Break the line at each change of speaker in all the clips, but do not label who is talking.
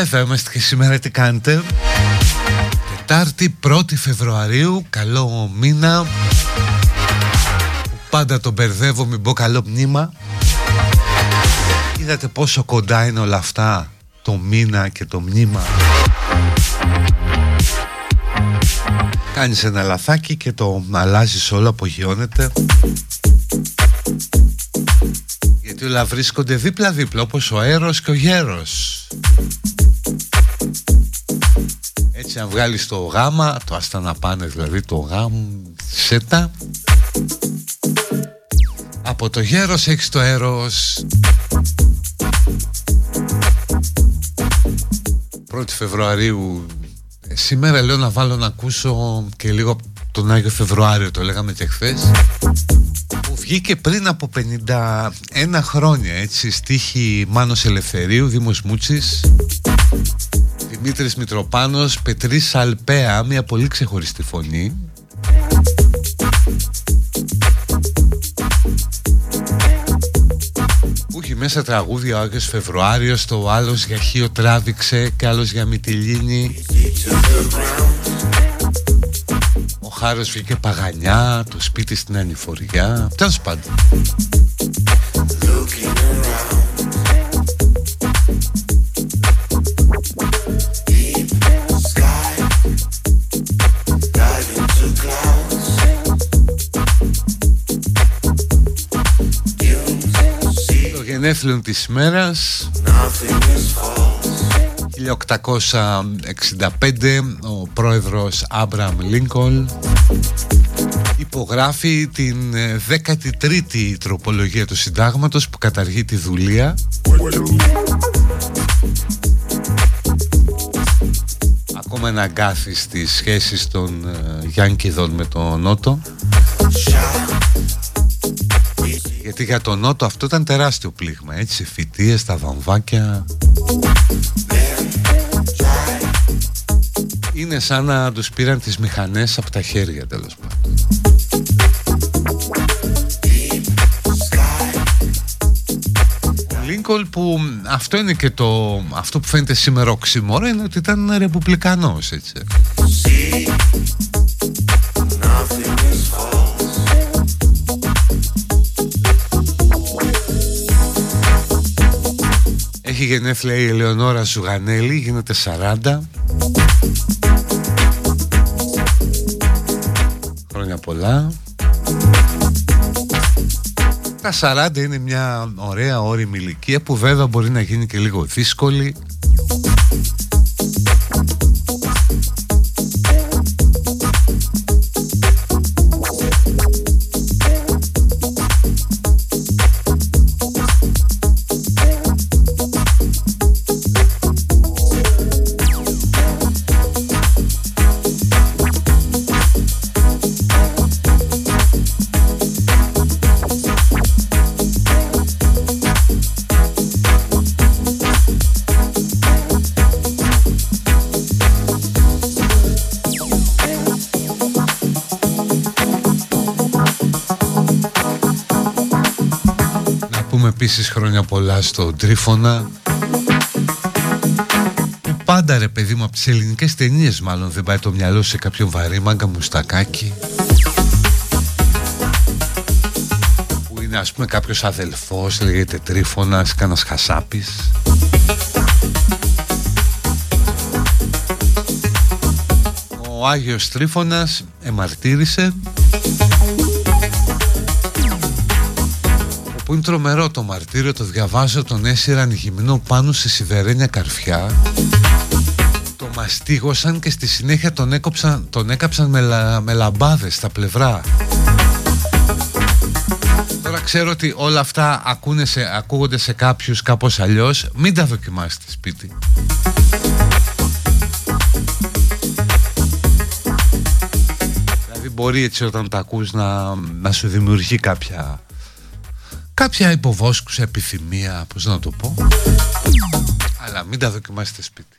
Εδώ είμαστε και σήμερα τι κάνετε; Τετάρτη 1η Φεβρουαρίου Καλό μήνα. Πάντα τον μπερδεύω μην πω καλό μνήμα. Είδατε πόσο κοντά είναι όλα αυτά Το μήνα και το μνήμα. Κάνεις ένα λαθάκι και το αλλάζεις όλο απογειώνεται. Γιατί όλα βρίσκονται δίπλα-δίπλα όπως ο αέρος και ο γέρος έτσι αν βγάλεις το γάμα το άστα να πάνε δηλαδή το γάμ σέτα από το γέρος έχεις το έρος. 1η Φεβρουαρίου ε, σήμερα λέω να βάλω να ακούσω και λίγο τον Άγιο Φεβρουάριο το λέγαμε και χθες που βγήκε πριν από 51 χρόνια έτσι στίχη Μάνος Ελευθερίου Δήμος Μούτσης Δημήτρης Μητροπάνος, Πετρής Αλπέα, μια πολύ ξεχωριστή φωνή. Που έχει μέσα τραγούδια ο Άγιος Φεβρουάριος, το άλλος για Χίο τράβηξε και άλλος για Μυτιλίνη. Ο Χάρος βγήκε παγανιά, το σπίτι στην ανηφοριά. Τέλος πάντων. Γενέθλιων της μέρας 1865 ο πρόεδρος Άμπραμ Λίνκολ υπογράφει την 13η ε, τροπολογία του συντάγματος που καταργεί τη δουλεία. Ακόμα ένα αγκάθι στις σχέσεις των ε, Γιάνκιδων με τον Νότο γιατί για τον Νότο αυτό ήταν τεράστιο πλήγμα έτσι φοιτίες, τα βαμβάκια. Είναι σαν να τους πήραν τις μηχανές από τα χέρια τέλος πάντων. Λίνκολ που αυτό είναι και το αυτό που φαίνεται σήμερα οξυμόρο είναι ότι ήταν ρεπουμπλικανός έτσι Έχει γενέθλια η Ελεονόρα Ζουγανέλη, γίνεται 40 Χρόνια πολλά. Τα 40 είναι μια ωραία όρημη ηλικία που βέβαια μπορεί να γίνει και λίγο δύσκολη επίσης χρόνια πολλά στο Τρίφωνα. Πάντα ρε παιδί μου από τις ελληνικές ταινίες μάλλον δεν πάει το μυαλό σε κάποιο βαρύ μάγκα μουστακάκι. Που είναι ας πούμε κάποιος αδελφός λέγεται Τρίφωνας κανένας χασάπης. Ο Άγιος Τρίφωνας εμαρτύρησε που είναι τρομερό το μαρτύριο, το διαβάζω, τον έσυραν γυμνό πάνω σε σιδερένια καρφιά. Το μαστίγωσαν και στη συνέχεια τον, έκοψαν, τον έκαψαν με, λα, με λαμπάδες στα πλευρά. Τώρα ξέρω ότι όλα αυτά ακούνε σε, ακούγονται σε κάποιους κάπως αλλιώς. Μην τα δοκιμάσετε σπίτι. Δηλαδή μπορεί έτσι όταν τα ακούς να, να σου δημιουργεί κάποια κάποια υποβόσκουσα επιθυμία, πώς να το πω. Αλλά μην τα δοκιμάσετε σπίτι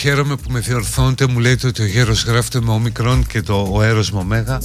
χαίρομαι που με διορθώνετε. Μου λέτε ότι ο γέρος γράφεται με ομικρόν και το ο έρος με ωμέγα.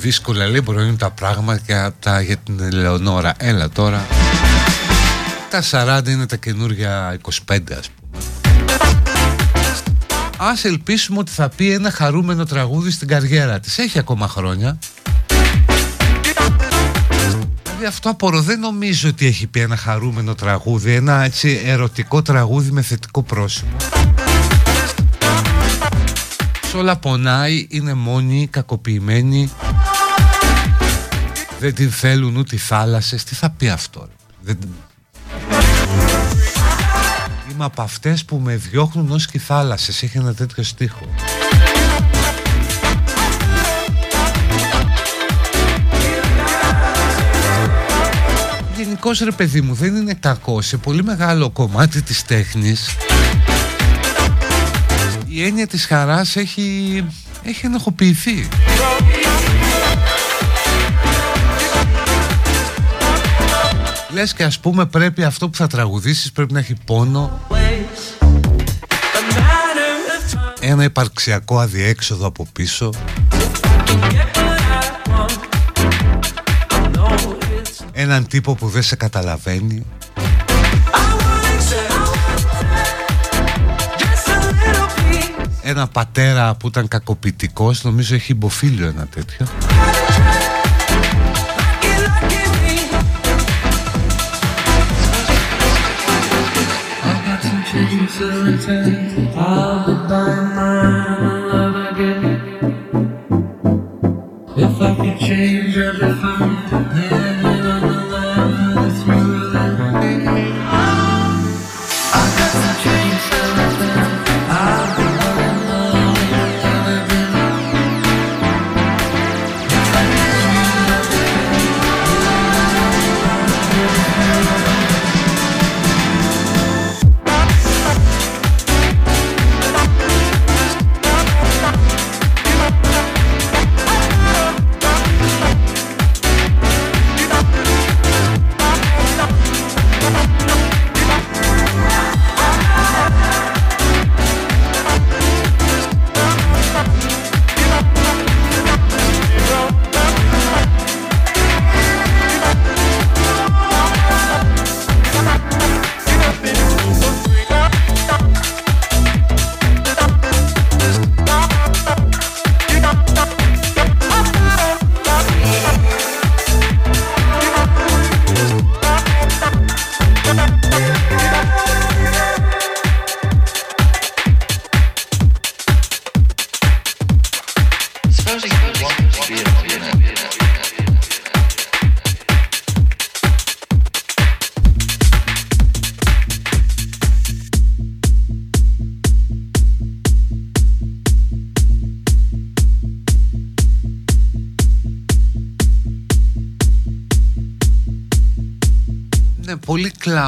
Δύσκολα λέει μπορεί να είναι τα πράγματα τα, για την Ελεονόρα. Έλα τώρα. Τα 40 είναι τα καινούργια 25 ας πούμε. Ας ελπίσουμε ότι θα πει ένα χαρούμενο τραγούδι στην καριέρα της. Έχει ακόμα χρόνια. Δηλαδή αυτό απορώ δεν νομίζω ότι έχει πει ένα χαρούμενο τραγούδι, ένα έτσι ερωτικό τραγούδι με θετικό πρόσημο. Σε όλα πονάει, είναι μόνη, κακοποιημένη. Δεν την θέλουν ούτε οι θάλασσες. Τι θα πει αυτό. Δεν... Είμαι από αυτές που με διώχνουν ως και οι θάλασσες. Έχει ένα τέτοιο στίχο. Γενικώς ρε παιδί μου δεν είναι κακό σε πολύ μεγάλο κομμάτι της τέχνης η έννοια της χαράς έχει, έχει ενοχοποιηθεί Λες και ας πούμε πρέπει αυτό που θα τραγουδήσεις πρέπει να έχει πόνο. Ένα υπαρξιακό αδιέξοδο από πίσω. Έναν τύπο που δεν σε καταλαβαίνει. Ένα πατέρα που ήταν κακοποιητικός Νομίζω έχει υποφίλιο ένα τέτοιο Changes you return. I'll be mine and love again. If I could change everything.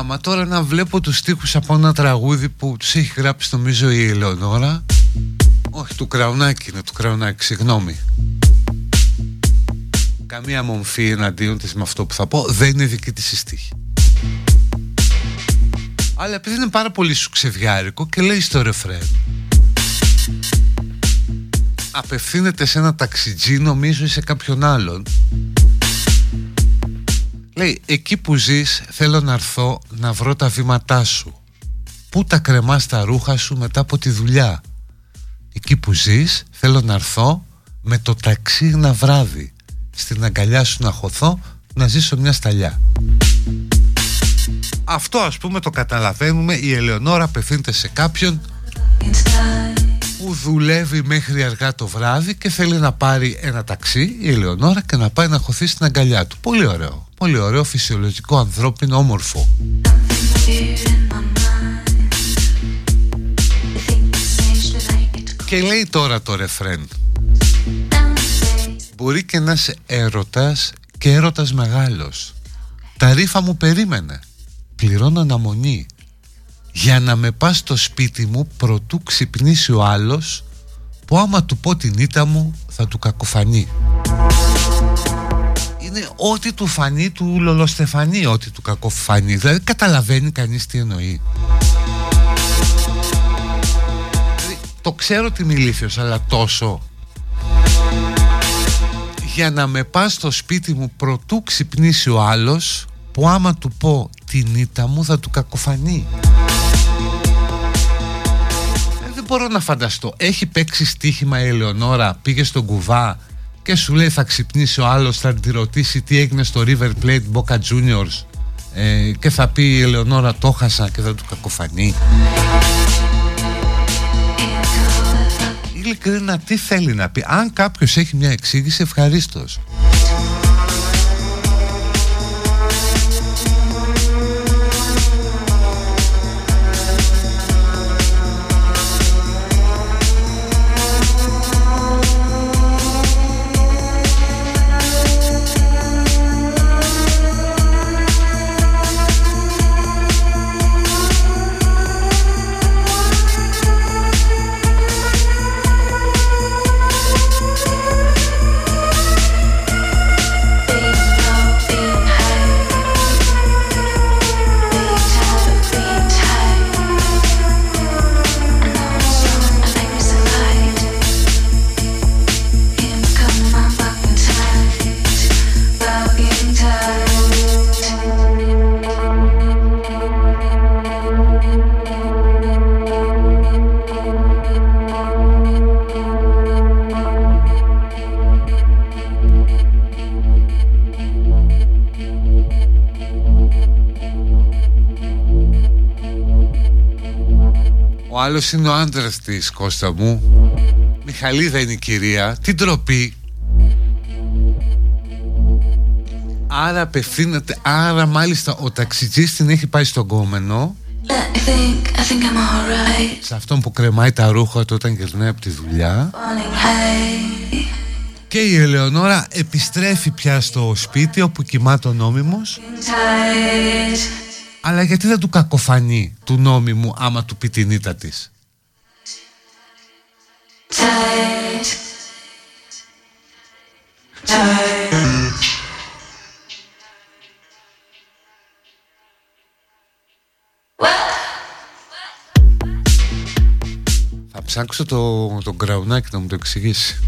Κλάμα τώρα να βλέπω τους στίχους από ένα τραγούδι που τους έχει γράψει νομίζω η Ελεονόρα. Όχι του Κραουνάκη είναι του Κραουνάκη συγγνώμη. Καμία μομφή εναντίον της με αυτό που θα πω. Δεν είναι δική της η στίχη. Αλλά επειδή είναι πάρα πολύ σου ξεδιάρικο και λέει στο ρεφρέν. Απευθύνεται σε ένα ταξιτζή νομίζω ή σε κάποιον άλλον Λέει, εκεί που ζεις θέλω να έρθω να βρω τα βήματά σου. Πού τα κρεμάς τα ρούχα σου μετά από τη δουλειά. Εκεί που ζεις θέλω να έρθω με το ταξί να βράδυ. Στην αγκαλιά σου να χωθώ να ζήσω μια σταλιά. Αυτό ας πούμε το καταλαβαίνουμε η Ελεονόρα απευθύνεται σε κάποιον που δουλεύει μέχρι αργά το βράδυ και θέλει να πάρει ένα ταξί η Ελεονόρα και να πάει να χωθεί στην αγκαλιά του. Πολύ ωραίο. Πολύ ωραίο, φυσιολογικό, ανθρώπινο, όμορφο. Και λέει τώρα το ρεφρέν. Μπορεί και να είσαι έρωτας και έρωτας μεγάλος. Τα ρήφα μου περίμενε. Πληρώνω αναμονή. Για να με πας στο σπίτι μου Προτού ξυπνήσει ο άλλος Που άμα του πω την ήττα μου Θα του κακοφανεί είναι ό,τι του φανεί του λολοστεφανεί, ό,τι του κακοφανεί. Δηλαδή καταλαβαίνει κανείς τι εννοεί. Δηλαδή, το ξέρω ότι είμαι ηλίθιος, αλλά τόσο για να με πά στο σπίτι μου προτού ξυπνήσει ο άλλος που άμα του πω την ήττα μου θα του κακοφανεί ε, δεν μπορώ να φανταστώ έχει παίξει στοίχημα η Ελεονόρα πήγε στον κουβά και σου λέει θα ξυπνήσει ο άλλος θα τη ρωτήσει τι έγινε στο River Plate Boca Juniors. Ε, και θα πει η Ελεονόρα το χάσα και θα του κακοφανεί ειλικρινά τι θέλει να πει. Αν κάποιος έχει μια εξήγηση ευχαρίστως άλλος είναι ο άντρας της Κώστα μου. Μιχαλίδα είναι η κυρία. Τι ντροπή Άρα απευθύνεται Άρα μάλιστα ο ταξιτζής την έχει πάει στον κόμενο. Σε αυτόν που κρεμάει τα ρούχα του όταν γυρνάει από τη δουλειά. Και η Ελεονόρα επιστρέφει πια στο σπίτι όπου κοιμάται ο νόμιμος αλλά γιατί δεν του κακοφανεί του νόμιμου άμα του πει την ήττα της; Θα ψάξω το, το γκραουνάκι να μου το εξηγήσει.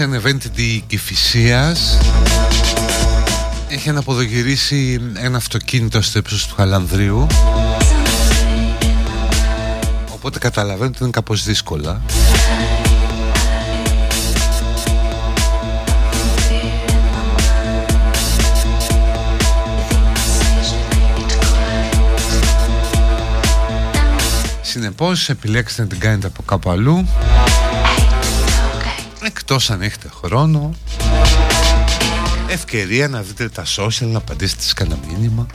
Όσοι ανεβαίνετε τη Κηφισίας έχει αναποδογυρίσει ένα αυτοκίνητο στο ύψος του Χαλανδρίου. Οπότε καταλαβαίνω ότι είναι κάπως δύσκολα. Συνεπώς επιλέξτε να την κάνετε από κάπου αλλού Εκτός αν έχετε χρόνο
Ευκαιρία να δείτε τα social Να απαντήσετε σε κανένα μήνυμα.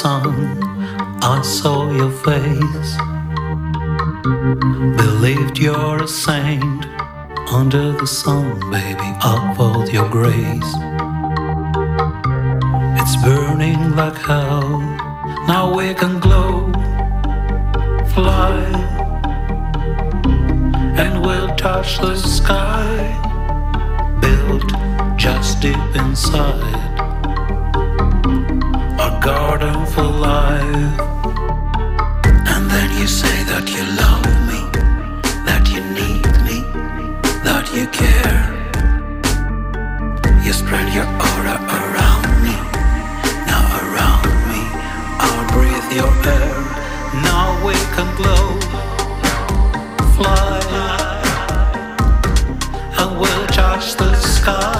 sun, I saw your face. Believed you're a saint under the sun, baby. I felt your grace. It's burning like hell. Now we can glow, fly, and we'll touch the sky. Built just deep inside garden for life. And then you say that you love me, that you need me, that you care. You spread your aura around me, now around me. I'll breathe your air, now we can glow. Fly, and we'll touch the sky.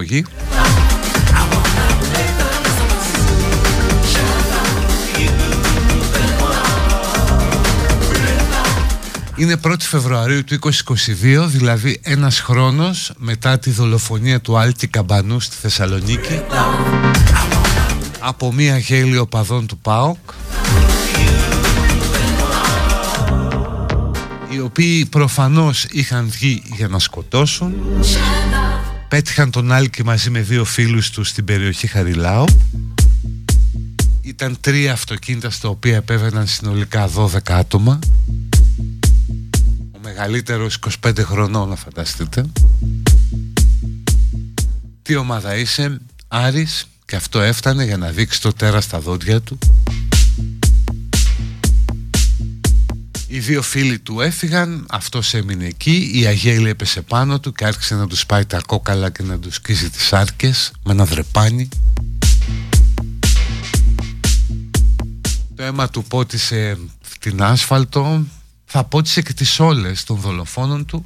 Παραγωγή. Είναι 1η Φεβρουαρίου του 2022, δηλαδή ένας χρόνος μετά τη δολοφονία του Άλκη Καμπανού στη Θεσσαλονίκη. Από μία γέλιο παδών του ΠΑΟΚ οι οποίοι προφανώς είχαν βγει για να σκοτώσουν Πέτυχαν τον Άλκη μαζί με δύο φίλους τους στην περιοχή Χαριλάου. Ήταν τρία αυτοκίνητα στα οποία επέβαιναν συνολικά 12 άτομα. Ο μεγαλύτερος 25 χρονών να φανταστείτε. Τι ομάδα είσαι Άρης και αυτό έφτανε για να δείξει το τέρα στα δόντια του Οι δύο φίλοι του έφυγαν, αυτός έμεινε εκεί, η Αγέλη έπεσε πάνω του και άρχισε να τους πάει τα κόκαλα και να τους σκίζει τις άρκες με ένα δρεπάνι. Το αίμα του πότισε την άσφαλτο, θα πότισε και τις όλες των δολοφόνων του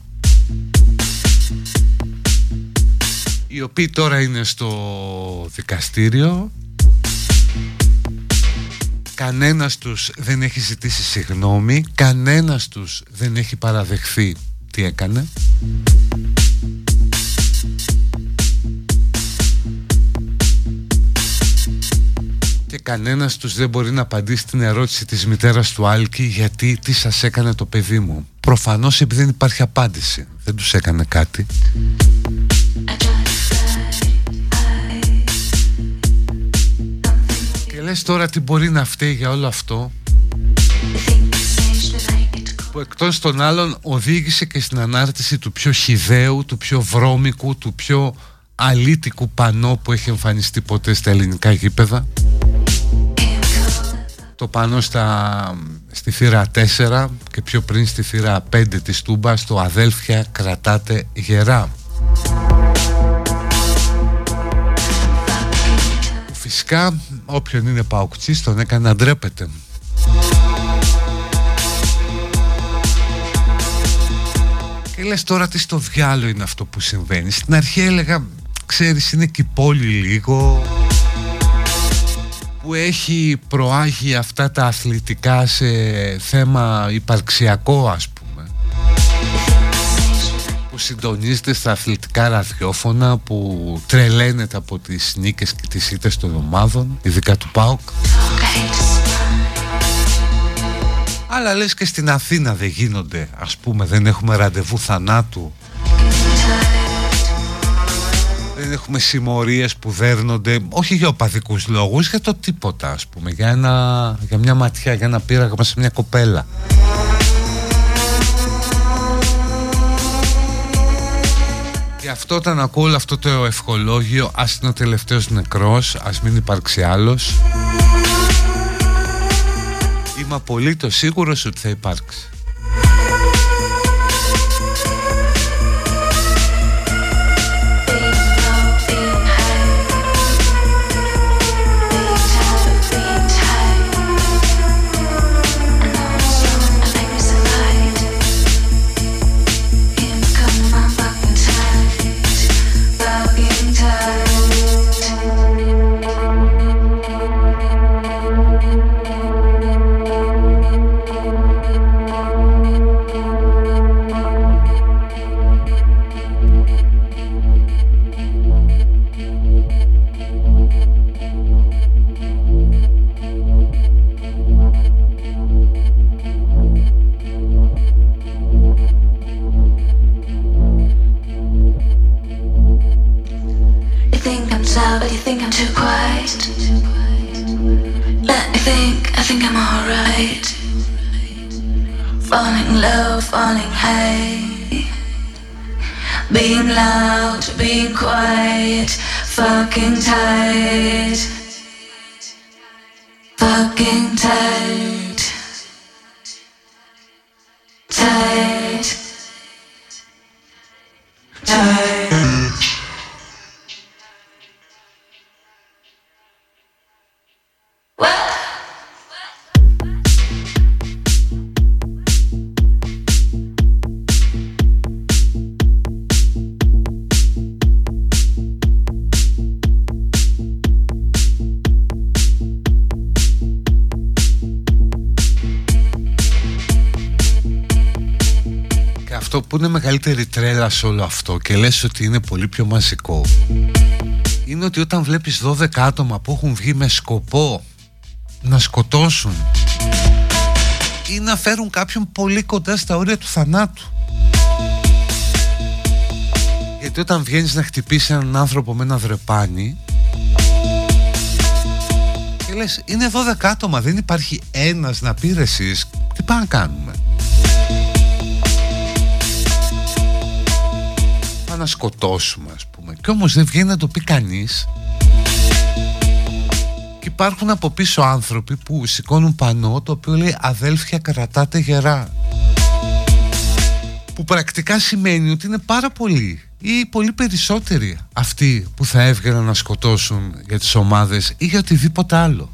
οι οποίοι τώρα είναι στο δικαστήριο Κανένας τους δεν έχει ζητήσει συγνώμη Κανένας τους δεν έχει παραδεχθεί τι έκανε. Και κανένας τους δεν μπορεί να απαντήσει την ερώτηση της μητέρας του Άλκη Γιατί τι σας έκανε το παιδί μου. Προφανώς επειδή δεν υπάρχει απάντηση Δεν τους έκανε κάτι λες τώρα τι μπορεί να φταίει για όλο αυτό. Που εκτός των άλλων οδήγησε και στην ανάρτηση του πιο χιδαίου, του πιο βρώμικου, του πιο αλήτικου πανό που έχει εμφανιστεί ποτέ στα ελληνικά γήπεδα. Το πανό στα, στη θύρα 4 και πιο πριν στη θύρα 5 της Τούμπας το αδέλφια κρατάτε γερά Φυσικά όποιον είναι παοκτσής τον έκανε να ντρέπεται. Και λες τώρα τι στο διάλογο είναι αυτό που συμβαίνει. Στην αρχή έλεγα ξέρεις είναι και η πόλη λίγο που έχει προάγει αυτά τα αθλητικά σε θέμα υπαρξιακό ας πούμε που συντονίζεται στα αθλητικά ραδιόφωνα που τρελαίνεται από τις νίκες και τις ήττες των ομάδων ειδικά του ΠΑΟΚ. Αλλά λες και στην Αθήνα δεν γίνονται ας πούμε δεν έχουμε ραντεβού θανάτου. Δεν έχουμε συμμορίες που δέρνονται όχι για οπαδικούς λόγους για το τίποτα ας πούμε για, ένα, για μια ματιά, για ένα πείραγμα σε μια κοπέλα Και αυτό όταν ακούω όλο αυτό το ευχολόγιο ας είναι ο τελευταίος νεκρός ας μην υπάρξει άλλος. Είμαι απολύτως σίγουρος ότι θα υπάρξει
low, falling high. Being loud, being quiet, fucking tight, Fucking tight, tight.
Μεγαλύτερη τρέλα σε όλο αυτό και λες ότι είναι πολύ πιο μαζικό είναι ότι όταν βλέπεις 12 άτομα που έχουν βγει με σκοπό να σκοτώσουν ή να φέρουν κάποιον πολύ κοντά στα όρια του θανάτου. Γιατί όταν βγαίνεις να χτυπήσεις έναν άνθρωπο με ένα δρεπάνι και λες είναι 12 άτομα δεν υπάρχει ένας να πει εσείς τι πάμε να κάνουμε να σκοτώσουμε ας πούμε. Και όμως δεν βγαίνει να το πει κανείς. Και υπάρχουν από πίσω άνθρωποι που σηκώνουν πανό το οποίο λέει αδέλφια κρατάτε γερά που πρακτικά σημαίνει ότι είναι πάρα πολλοί ή πολύ περισσότεροι αυτοί που θα έβγαιναν να σκοτώσουν για τις ομάδες ή για οτιδήποτε άλλο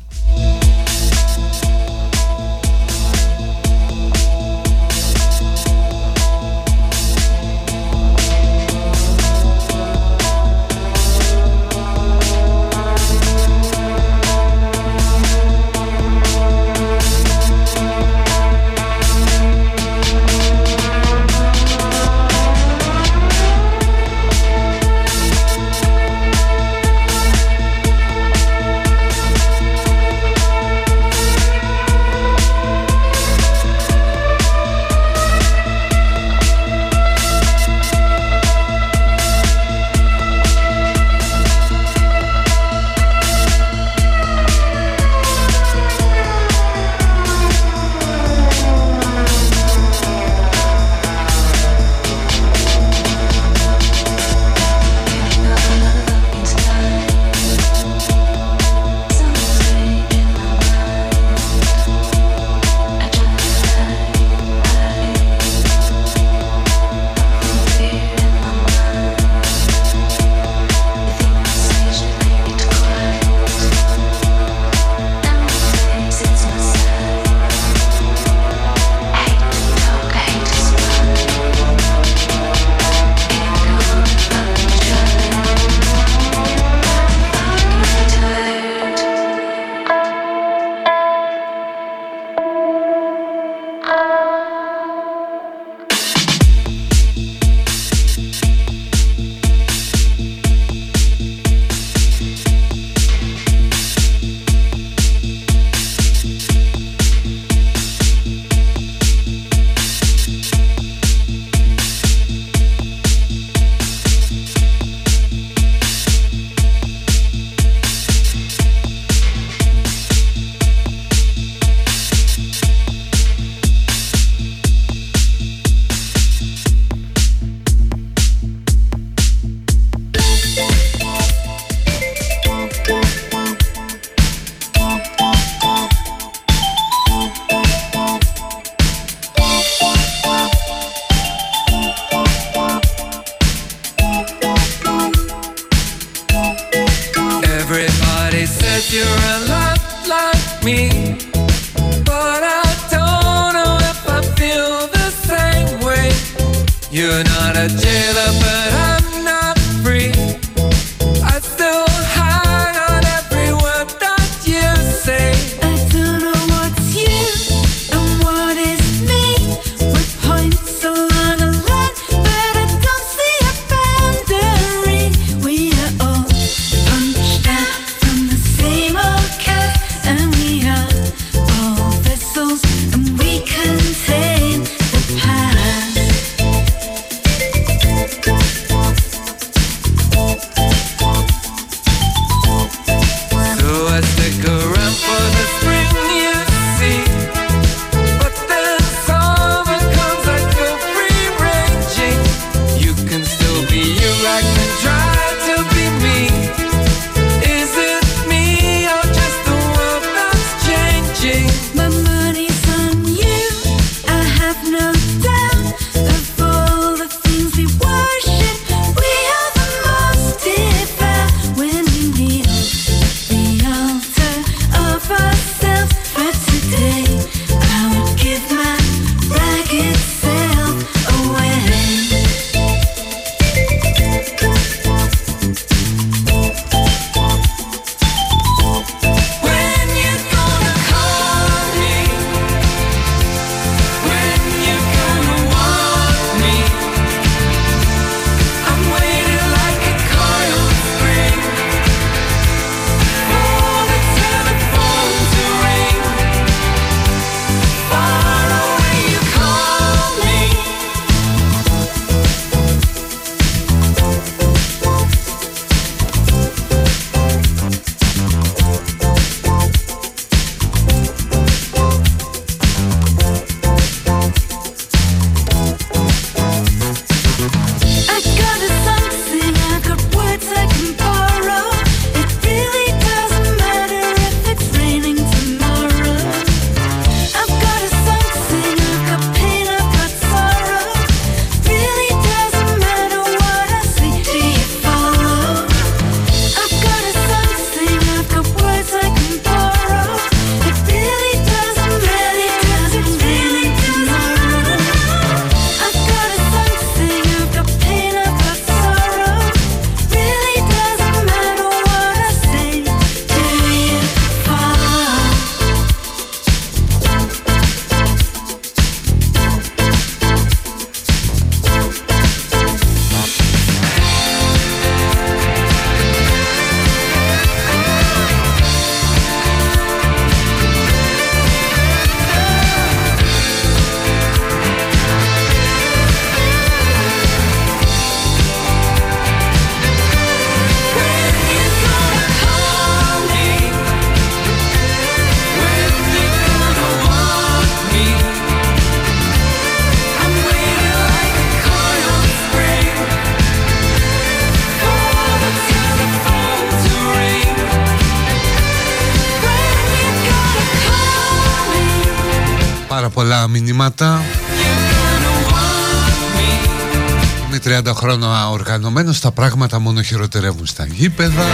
οργανωμένος Τα πράγματα μόνο χειροτερεύουν στα γήπεδα.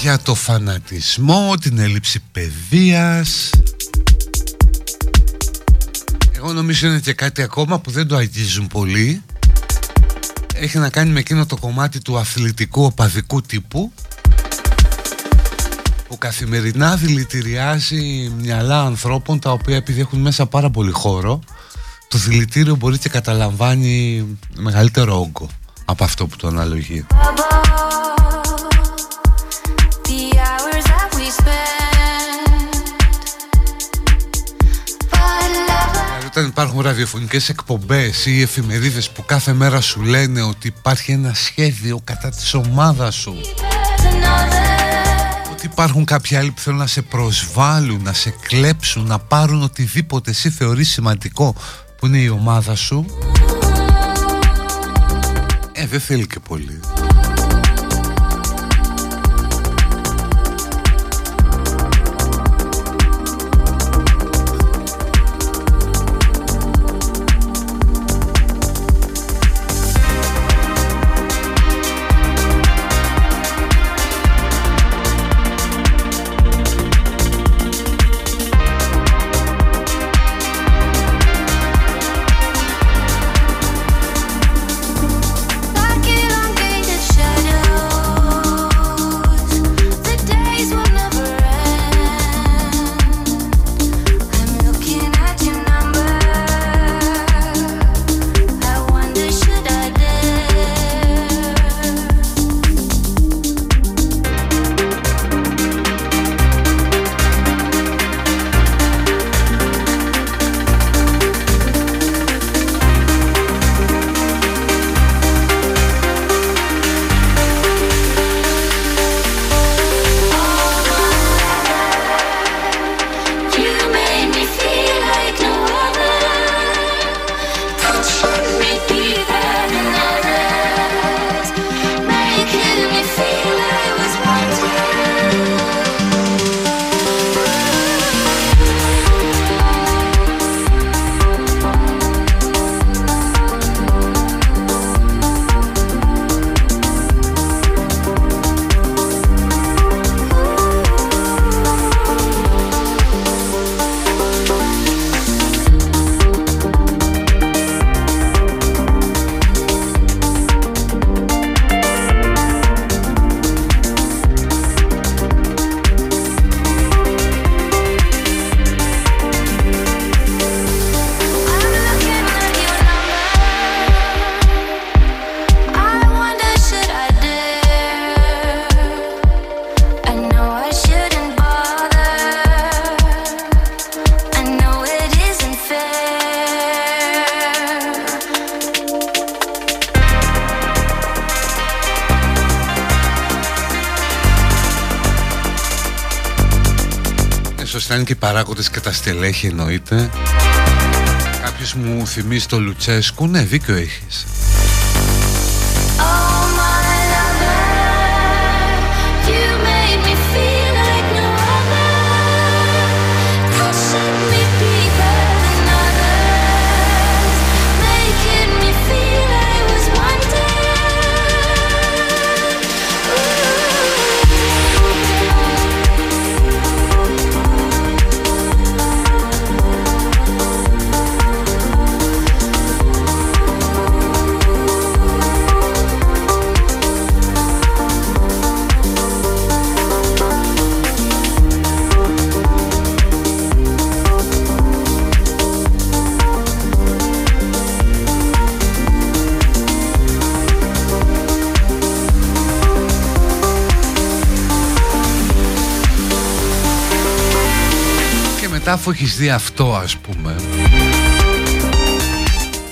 Για το φανατισμό Την έλλειψη παιδείας. Εγώ νομίζω είναι και κάτι ακόμα που δεν το αγγίζουν πολύ. Έχει να κάνει με εκείνο το κομμάτι του αθλητικού οπαδικού τύπου που καθημερινά δηλητηριάζει μυαλά ανθρώπων τα οποία επειδή έχουν μέσα πάρα πολύ χώρο το δηλητήριο μπορεί και καταλαμβάνει μεγαλύτερο όγκο από αυτό που το αναλογεί. Δηλαδή, όταν υπάρχουν ραδιοφωνικές εκπομπές ή εφημερίδες που κάθε μέρα σου λένε ότι υπάρχει ένα σχέδιο κατά της ομάδας σου ότι υπάρχουν κάποιοι άλλοι που θέλουν να σε προσβάλλουν, να σε κλέψουν, να πάρουν οτιδήποτε εσύ θεωρείς σημαντικό που είναι η ομάδα σου. Ε, δεν θέλει και πολύ ώστε να είναι και οι παράγοντες και τα στελέχη εννοείται. Κάποιος μου θυμίζει το Λουτσέσκου, ναι δίκιο έχεις μετά αφού έχεις δει αυτό ας πούμε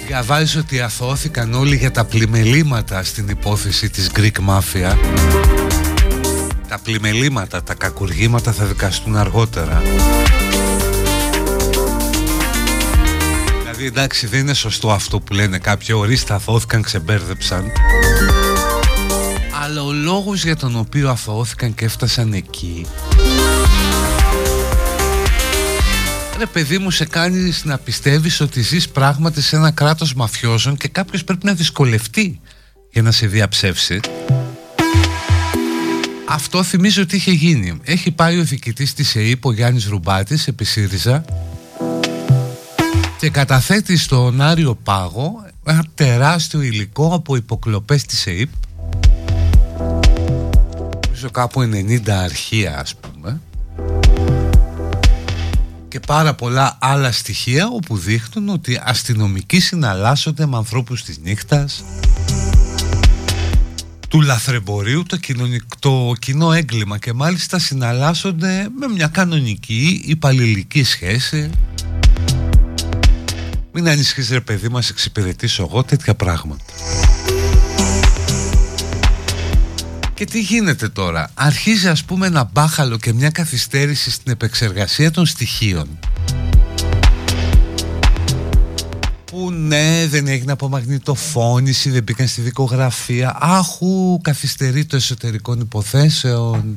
Διαβάζεις ότι αθώθηκαν όλοι για τα πλημελήματα στην υπόθεση της Greek Mafia. Τα πλημελήματα, τα κακουργήματα θα δικαστούν αργότερα. Δηλαδή εντάξει δεν είναι σωστό αυτό που λένε κάποιοι Ορίστε αθώθηκαν, ξεμπέρδεψαν. Αλλά ο λόγος για τον οποίο αθώθηκαν και έφτασαν εκεί Ρε παιδί μου σε κάνει να πιστεύεις ότι ζεις πράγματι σε ένα κράτος μαφιόζων και κάποιος πρέπει να δυσκολευτεί για να σε διαψεύσει; Αυτό θυμίζω ότι είχε γίνει. Έχει πάει ο διοικητής της ΕΕΠ, ο Γιάννης Ρουμπάτης, επί ΣΥΡΙΖΑ και καταθέτει στον Άριο Πάγο ένα τεράστιο υλικό από υποκλοπές της ΕΕΠ νομίζω κάπου 90 αρχεία ας πούμε και πάρα πολλά άλλα στοιχεία όπου δείχνουν ότι αστυνομικοί συναλλάσσονται με ανθρώπους της νύχτας του λαθρεμπορίου το, το κοινό έγκλημα και μάλιστα συναλλάσσονται με μια κανονική υπαλληλική σχέση. Μην ανησυχείς ρε παιδί μας εξυπηρετήσω εγώ τέτοια πράγματα Και τι γίνεται τώρα; Αρχίζει ας πούμε ένα μπάχαλο και μια καθυστέρηση στην επεξεργασία των στοιχείων. Που ναι δεν έγινε από μαγνητοφώνηση, δεν μπήκαν στη δικογραφία. Άχου καθυστερεί το εσωτερικών υποθέσεων.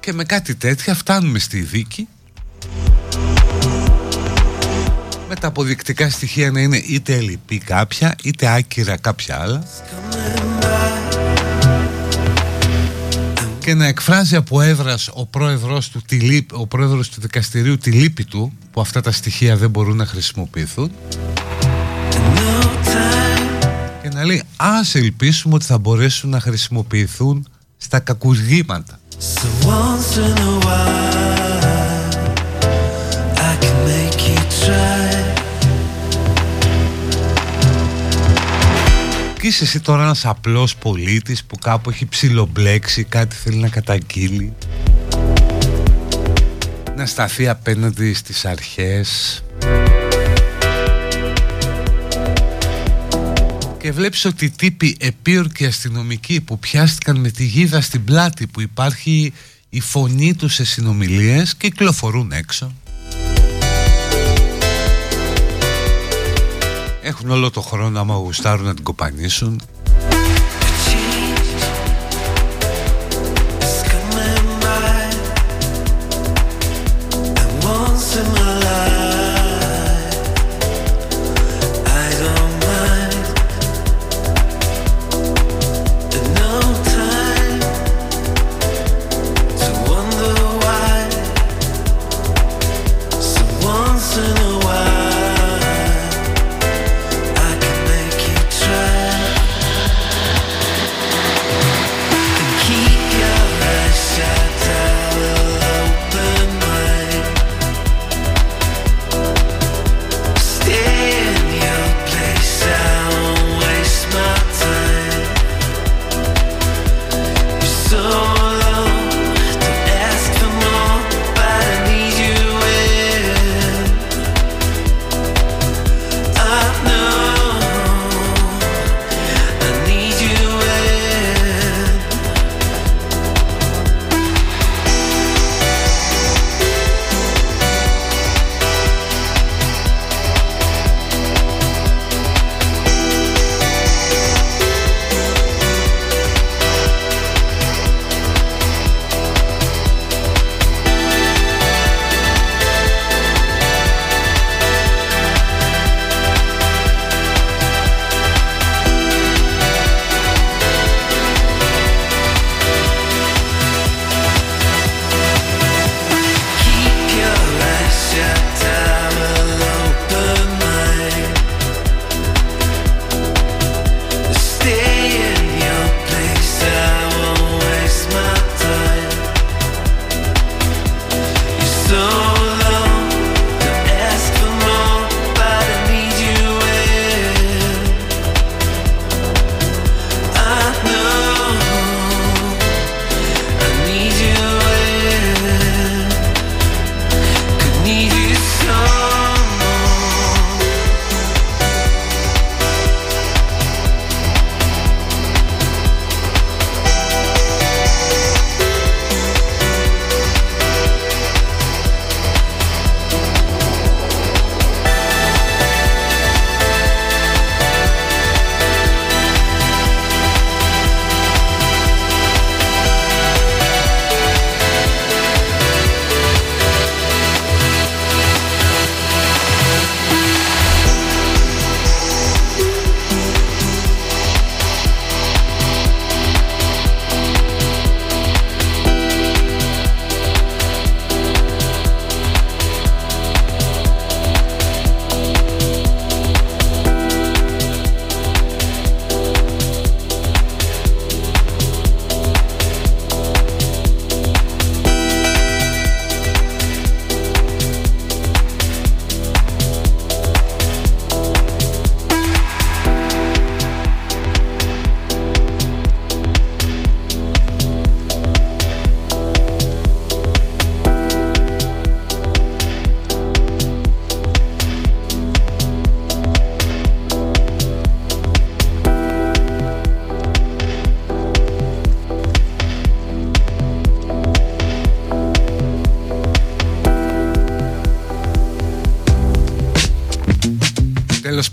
Και με κάτι τέτοια φτάνουμε στη δίκη με τα αποδεικτικά στοιχεία να είναι είτε ελλειπή κάποια είτε άκυρα κάποια άλλα. Και να εκφράζει από έδρας ο πρόεδρος του, τη ο πρόεδρος του δικαστηρίου τη λύπη του που αυτά τα στοιχεία δεν μπορούν να χρησιμοποιηθούν. Και να λέει ας ελπίσουμε ότι θα μπορέσουν να χρησιμοποιηθούν στα κακουργήματα και είσαι εσύ τώρα ένας απλός πολίτης που κάπου έχει ψιλομπλέξει, κάτι θέλει να καταγγείλει; Να σταθεί απέναντι στις αρχές; Και βλέπεις ότι οι τύποι επίορκοι αστυνομικοί που πιάστηκαν με τη γίδα στην πλάτη που υπάρχει η φωνή τους σε συνομιλίες κυκλοφορούν έξω Έχουν όλο το χρόνο άμα γουστάρουν να την κοπανίσουν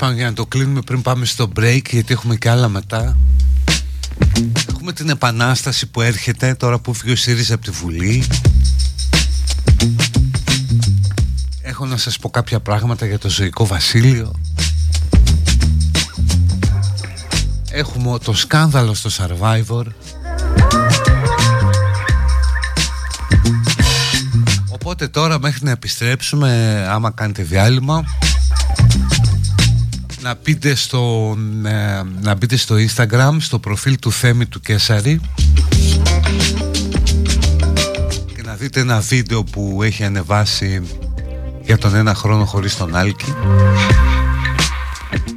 Τέλος πάντων για να το κλείνουμε πριν πάμε στο break γιατί έχουμε και άλλα μετά. Έχουμε την επανάσταση που έρχεται τώρα που φύγει ο ΣΥΡΙΖΑ από τη Βουλή. Έχω να σας πω κάποια πράγματα για το ζωικό βασίλειο. Έχουμε το σκάνδαλο στο Survivor. Οπότε τώρα μέχρι να επιστρέψουμε άμα κάνετε διάλειμμα να μπείτε στο, ε, να μπείτε στο Instagram στο προφίλ του Θέμη του Κέσαρη. Και να δείτε ένα βίντεο που έχει ανεβάσει για τον ένα χρόνο χωρίς τον Άλκη.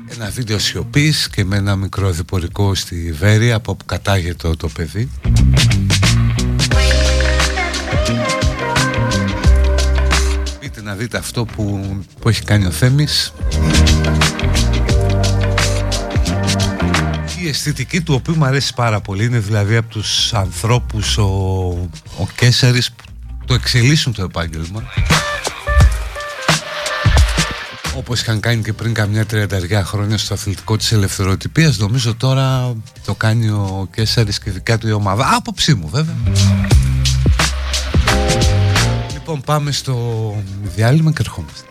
Ένα βίντεο σιωπής και με ένα μικρό διπορικό στη Βέρεια από όπου κατάγεται το παιδί. Μπείτε να δείτε αυτό που, που έχει κάνει ο Θέμης αισθητική του οποίου μου αρέσει πάρα πολύ. Είναι δηλαδή από τους ανθρώπους ο, ο Κέσσαρης που το εξελίσσουν το επάγγελμα. Όπως είχαν κάνει και πριν καμιά τριανταριά χρόνια στο αθλητικό της ελευθεροτυπίας νομίζω τώρα το κάνει ο Κέσσαρης και δικά του η ομάδα. Άποψή μου βέβαια. Λοιπόν πάμε στο διάλειμμα και ερχόμαστε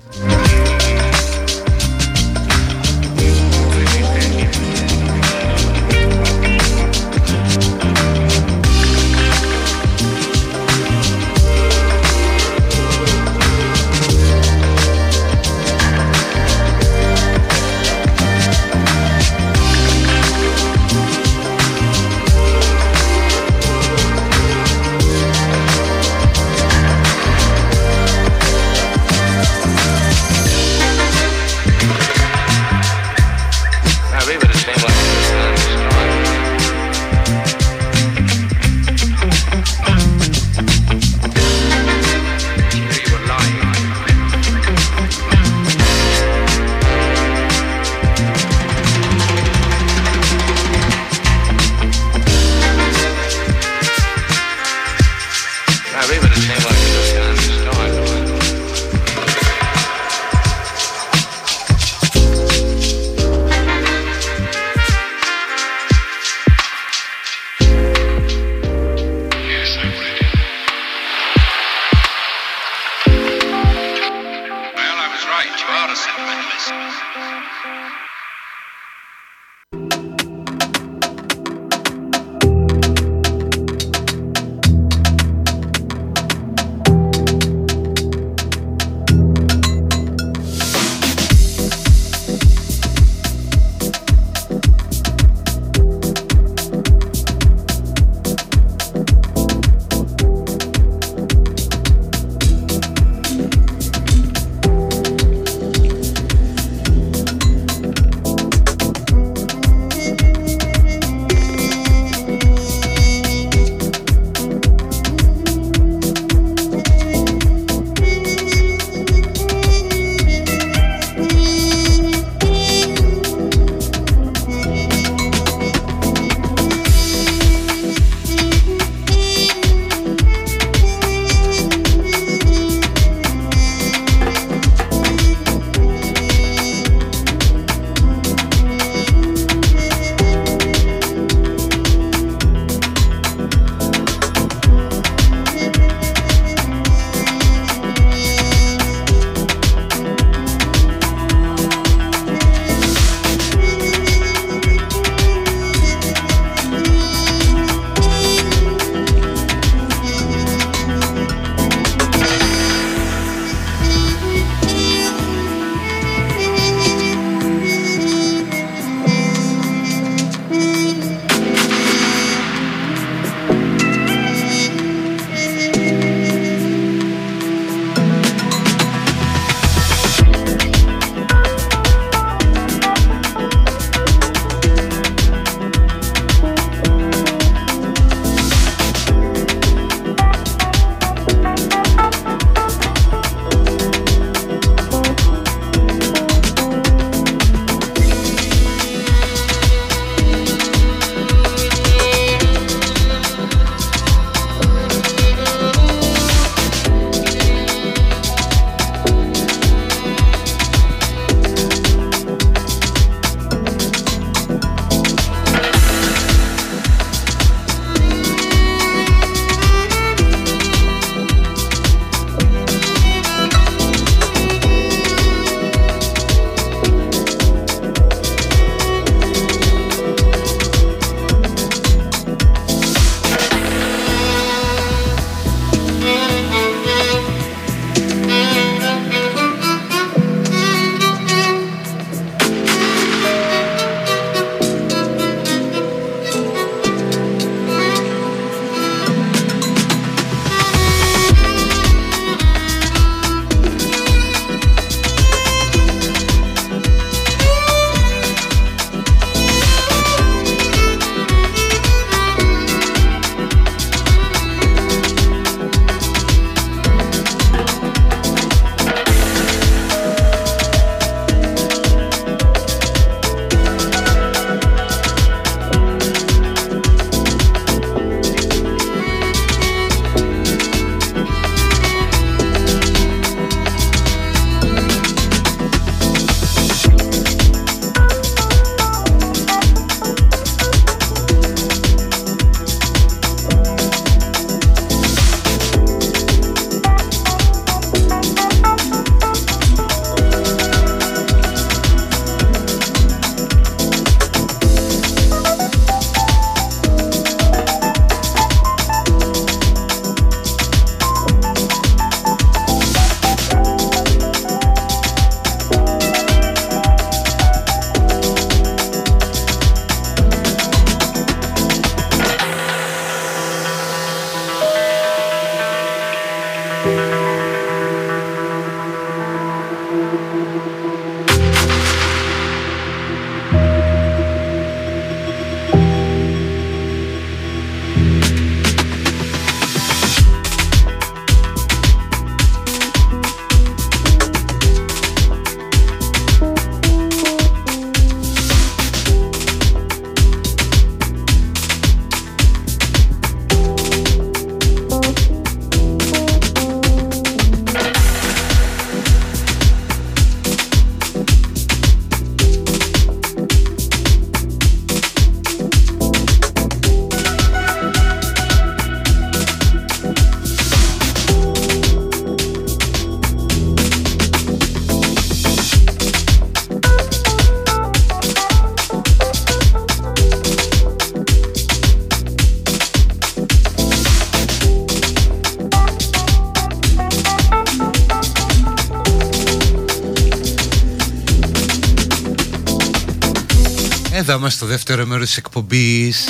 Εδώ είμαστε στο δεύτερο μέρος της εκπομπής.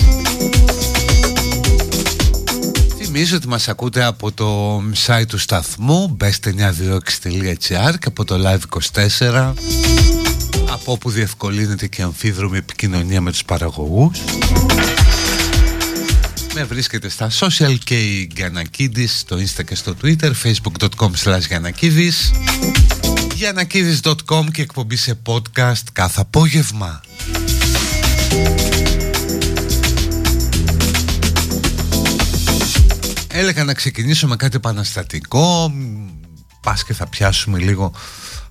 Θυμίζω ότι μας ακούτε από το site του σταθμού best926.gr και από το live24 από όπου διευκολύνεται και αμφίδρομη επικοινωνία με τους παραγωγούς. Με βρίσκεται στα social και η Γιανακίδης στο insta και στο twitter facebook.com slash Γιανακίδης. Γιανακίδης.com και εκπομπή σε podcast κάθε απόγευμα Έλεγα να ξεκινήσω με κάτι επαναστατικό. Πας και θα πιάσουμε λίγο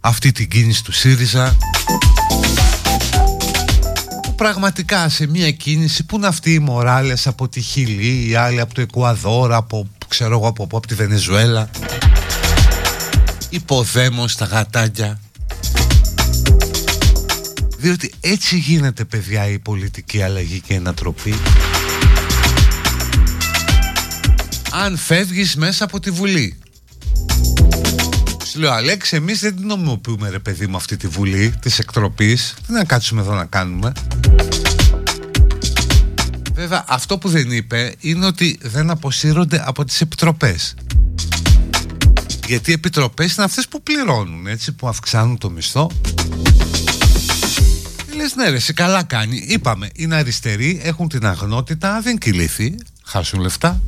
αυτή την κίνηση του ΣΥΡΙΖΑ. Πραγματικά σε μια κίνηση που είναι αυτοί οι Μοράλες από τη Χιλή, οι άλλοι από το Εκουαδόρ, από, ξέρω εγώ, από, από τη Βενεζουέλα. Υποδέμω στα γατάκια διότι έτσι γίνεται παιδιά η πολιτική αλλαγή και η ανατροπή. Αν φεύγεις μέσα από τη Βουλή. Σου λέω Αλέξη εμείς δεν την νομιμοποιούμε ρε παιδί μου αυτή τη Βουλή της εκτροπής. Τι να κάτσουμε εδώ να κάνουμε. Βέβαια αυτό που δεν είπε είναι ότι δεν αποσύρονται από τις επιτροπές. Γιατί οι επιτροπές είναι αυτές που πληρώνουν έτσι που αυξάνουν το μισθό Λες ναι ρε, σε καλά κάνει Είπαμε, είναι αριστεροί, έχουν την αγνότητα Δεν κυλήθη, χάσουν λεφτά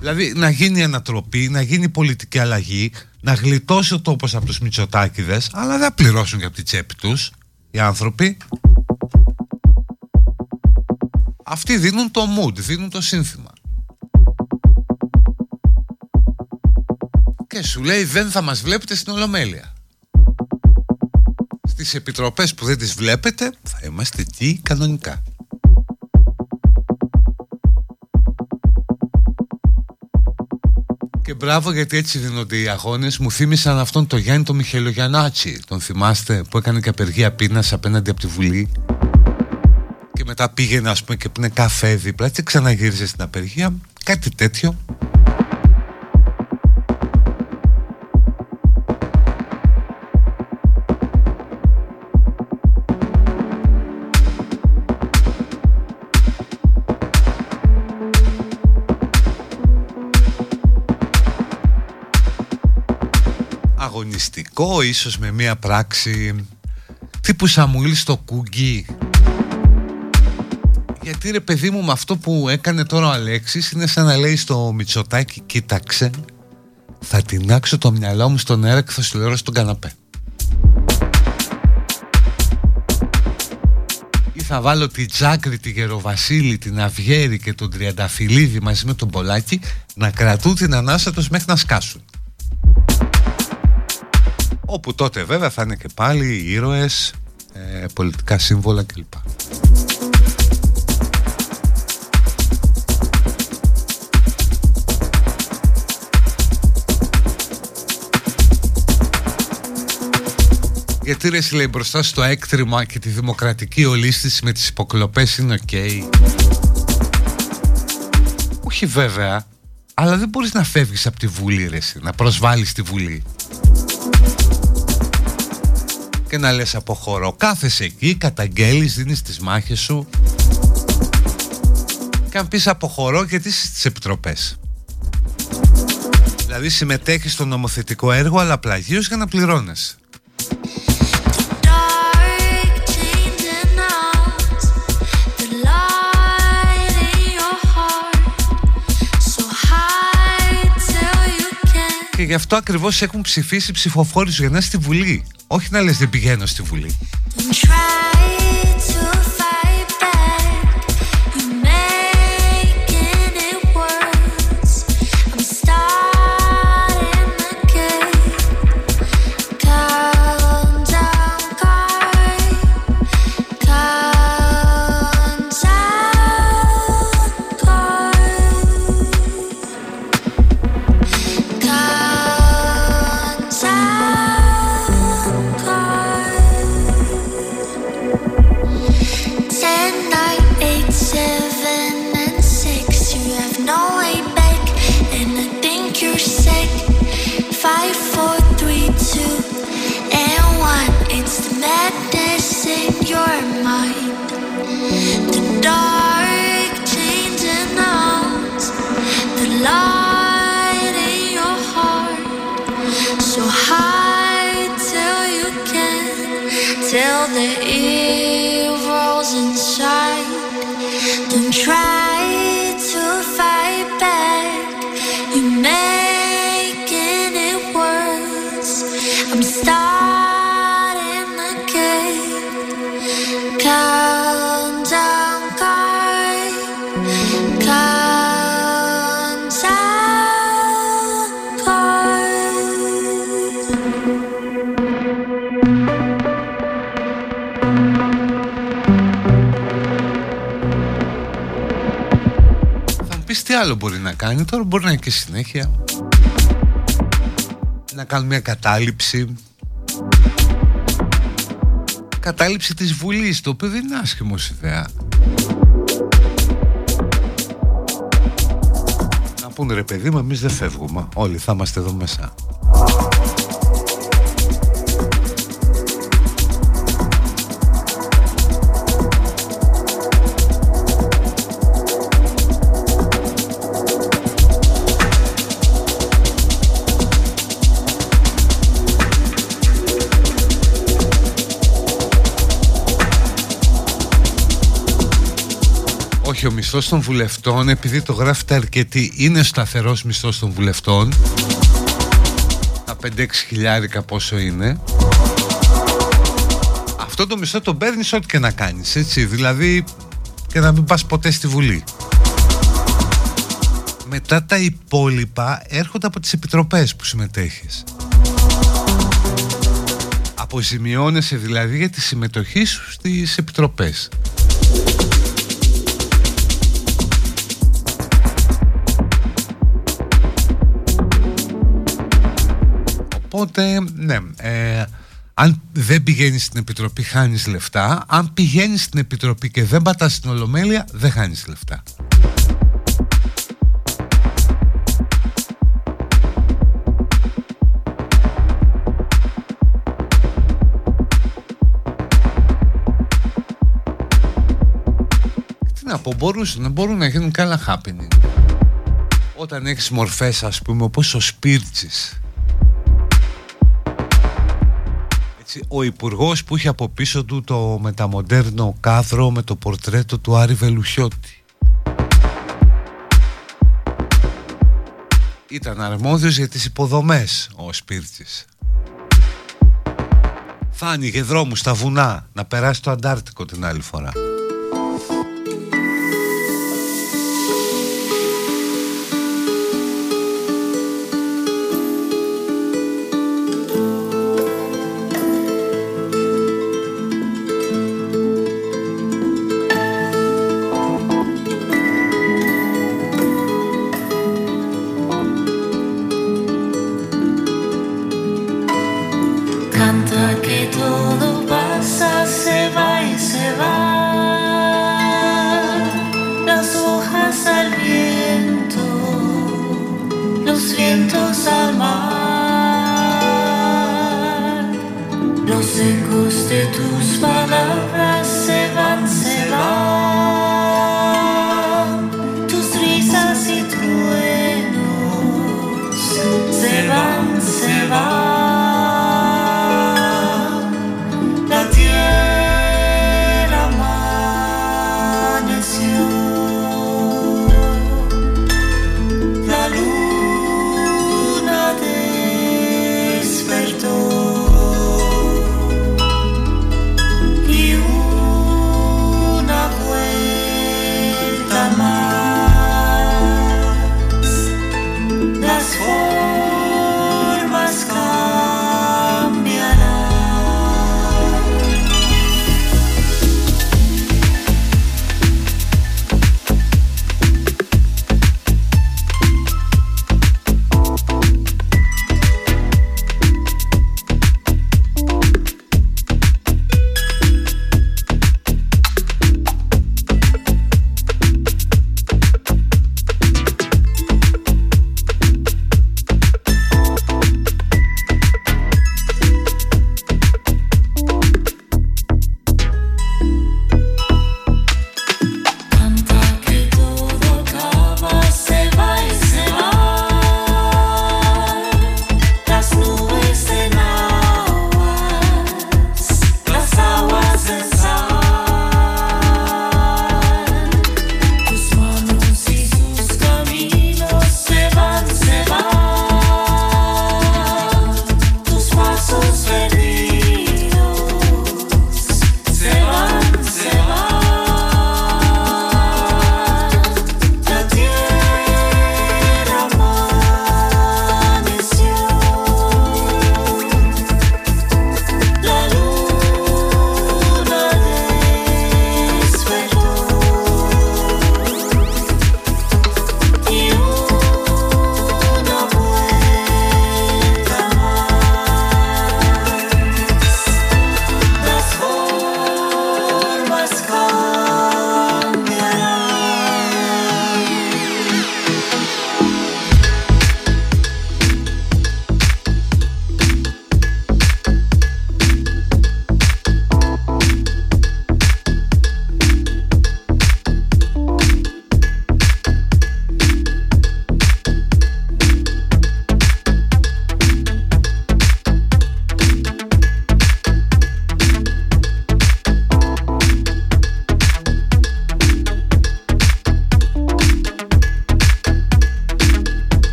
Δηλαδή να γίνει ανατροπή, να γίνει πολιτική αλλαγή Να γλιτώσει ο τόπος από τους Μητσοτάκηδες Αλλά δεν πληρώσουν για από τη τσέπη τους Οι άνθρωποι. Αυτοί δίνουν το mood, δίνουν το σύνθημα. Και σου λέει δεν θα μας βλέπετε στην Ολομέλεια Στις επιτροπές που δεν τις βλέπετε θα είμαστε εκεί κανονικά. Και μπράβο γιατί έτσι δίνονται οι αγώνες. Μου θύμισαν αυτόν τον Γιάννη τον Μιχελογιαννάτσι Τον θυμάστε που έκανε και απεργία πείνας απέναντι από τη Βουλή. Και μετά πήγαινε ας πούμε και πίνε καφέ δίπλα. Και ξαναγύριζε στην απεργία. Κάτι τέτοιο αγωνιστικό ίσως με μια πράξη τύπου Σαμουήλ στο κουγκί γιατί ρε παιδί μου με αυτό που έκανε τώρα ο Αλέξης είναι σαν να λέει στο Μητσοτάκι κοίταξε θα τεινάξω το μυαλό μου στον αέρα και θα σου λέω στον καναπέ ή θα βάλω τη Τζάκρη, τη Γεροβασίλη, την Αυγέρη και τον Τριανταφυλλίδη μαζί με τον Πολάκη να κρατούν την ανάσα τους μέχρι να σκάσουν όπου τότε βέβαια θα είναι και πάλι ήρωες, ε, πολιτικά σύμβολα κλπ. Γιατί ρε λέει μπροστά στο έκτρωμα και τη δημοκρατική ολίσθηση με τις υποκλοπές είναι οκ. Όχι βέβαια, αλλά δεν μπορείς να φεύγεις από τη Βουλή ρε να προσβάλλεις τη Βουλή και να λες αποχωρώ κάθεσαι εκεί, καταγγέλεις, δίνεις τις μάχες σου. Και αν πεις αποχωρώ γιατί είσαι στις επιτροπές. Δηλαδή συμμετέχεις στο νομοθετικό έργο αλλά πλαγίως για να πληρώνεις γι' αυτό ακριβώς έχουν ψηφίσει ψηφοφόροι για να στη Βουλή. Όχι να λες δεν πηγαίνω στη Βουλή κάνει τώρα μπορεί να είναι και συνέχεια. Να κάνουμε μια κατάληψη. Κατάληψη της Βουλής το οποίο δεν είναι άσχημος ιδέα. Να πούνε ρε παιδί μου εμείς δεν φεύγουμε. Όλοι θα είμαστε εδώ μέσα ο μισθός των βουλευτών επειδή το γράφετε αρκετή είναι σταθερός μισθός των βουλευτών. Τα 5-6 χιλιάρικα πόσο είναι. Αυτό το μισθό το παίρνεις ό,τι και να κάνεις έτσι. Δηλαδή και να μην πας ποτέ στη Βουλή. Μετά τα υπόλοιπα έρχονται από τις επιτροπές που συμμετέχεις. Αποζημιώνεσαι δηλαδή για τη συμμετοχή σου στις επιτροπές Οπότε, ναι, ε, αν δεν πηγαίνεις στην Επιτροπή χάνεις λεφτά. Αν πηγαίνεις στην Επιτροπή και δεν πατάς στην Ολομέλεια δεν χάνεις λεφτά. Τι να πω, μπορούσαν, μπορούν να γίνουν καλά happening. Όταν έχεις μορφές ας πούμε όπως ο Σπίρτσης ο υπουργός που είχε από πίσω του το μεταμοντέρνο κάδρο με το πορτρέτο του Άρη Βελουχιώτη. Ήταν αρμόδιος για τις υποδομές ο Σπίρτης. Θα άνοιγε δρόμους στα βουνά να περάσει το Αντάρτικο την άλλη φορά.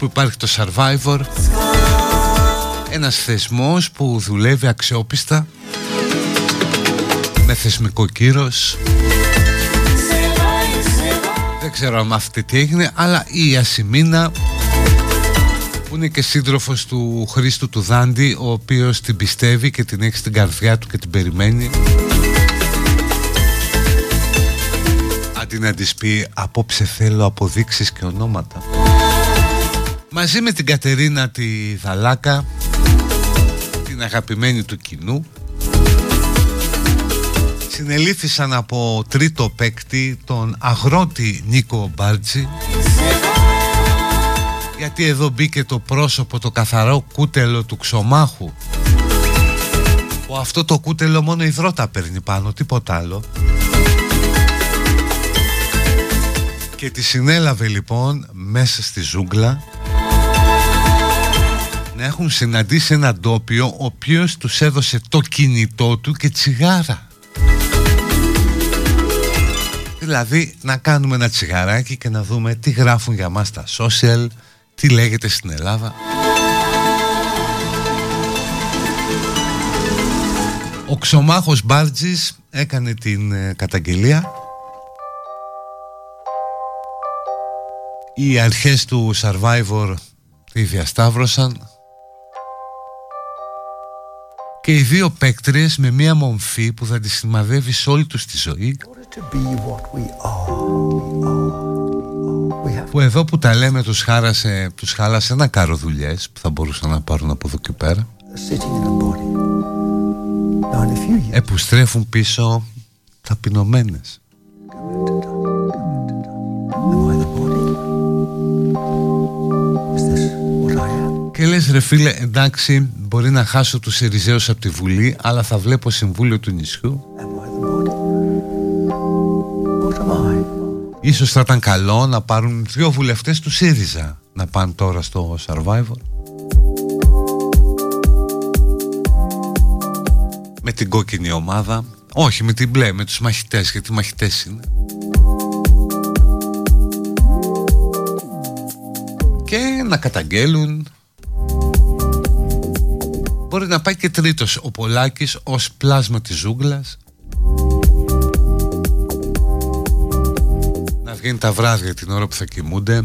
Που υπάρχει το Survivor. Ένας θεσμός που δουλεύει αξιόπιστα με θεσμικό κύρος. Δεν ξέρω αν αυτή τι έγινε αλλά η Ασημίνα που είναι και σύντροφος του Χρήστου του Δάντη ο οποίος την πιστεύει και την έχει στην καρδιά του και την περιμένει. Αντί να της πει απόψε θέλω αποδείξεις και ονόματα μαζί με την Κατερίνα τη Δαλάκα την αγαπημένη του κοινού συνελήφθησαν από τρίτο παίκτη τον αγρότη Νίκο Μπάρτζη. Γιατί εδώ μπήκε το πρόσωπο το καθαρό κούτελο του ξωμάχου. Που αυτό το κούτελο μόνο υδρότα παίρνει πάνω τίποτα άλλο. Και τη συνέλαβε λοιπόν μέσα στη ζούγκλα να έχουν συναντήσει ένα ντόπιο ο οποίος τους έδωσε το κινητό του και τσιγάρα Δηλαδή να κάνουμε ένα τσιγαράκι και να δούμε τι γράφουν για μας τα social, τι λέγεται στην Ελλάδα. Ο Ξωμάχος Μπάρτζης έκανε την ε, καταγγελία. Οι αρχές του Survivor τη διασταύρωσαν και οι δύο παίκτριες με μία μομφή που θα τη σημαδεύει σε όλη τους τη ζωή. Που εδώ που τα λέμε τους, χάρασε, τους χάλασε ένα κάρο δουλειές που θα μπορούσαν να πάρουν από εδώ και πέρα. Επουστρέφουν πίσω ταπεινωμένες και λες ρε φίλε εντάξει μπορεί να χάσω τους Σιριζέους από τη Βουλή αλλά θα βλέπω συμβούλιο του νησιού Ίσως θα ήταν καλό να πάρουν δύο βουλευτές του ΣΥΡΙΖΑ να πάνε τώρα στο Survivor. Με την κόκκινη ομάδα. Όχι με την μπλε, με τους μαχητές, γιατί μαχητές είναι. Και να καταγγέλουν Μπορεί να πάει και τρίτος. Ο Πολάκης ως πλάσμα της ζούγκλας. Βγαίνει τα βράδια την ώρα που θα κοιμούνται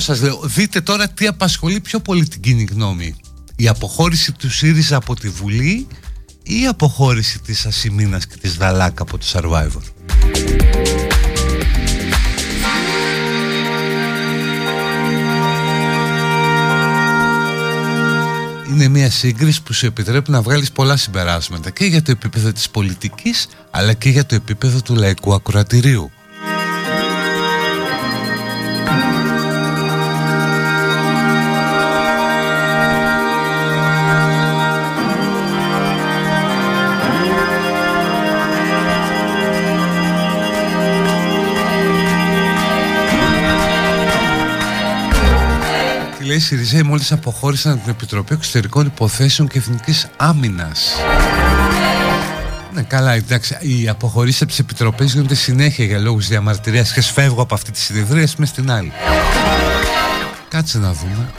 Εδώ σας λέω, δείτε τώρα τι απασχολεί πιο πολύ την κοινή γνώμη η αποχώρηση του ΣΥΡΙΖΑ από τη Βουλή ή η αποχώρηση της Ασημίνας και της Δαλάκα από το Survivor; Είναι μια σύγκριση που σου επιτρέπει να βγάλεις πολλά συμπεράσματα και για το επίπεδο της πολιτικής αλλά και για το επίπεδο του λαϊκού ακροατηρίου. Λέει οι Σιριζέοι μόλις αποχώρησαν από την Επιτροπή Εξωτερικών Υποθέσεων και Εθνικής Άμυνας. Ναι, καλά, εντάξει. Οι αποχωρήσεις από τις επιτροπές γίνονται συνέχεια για λόγους διαμαρτυρίας και σφεύγω από αυτή τη συνεδρία με στην άλλη. Κάτσε να δούμε.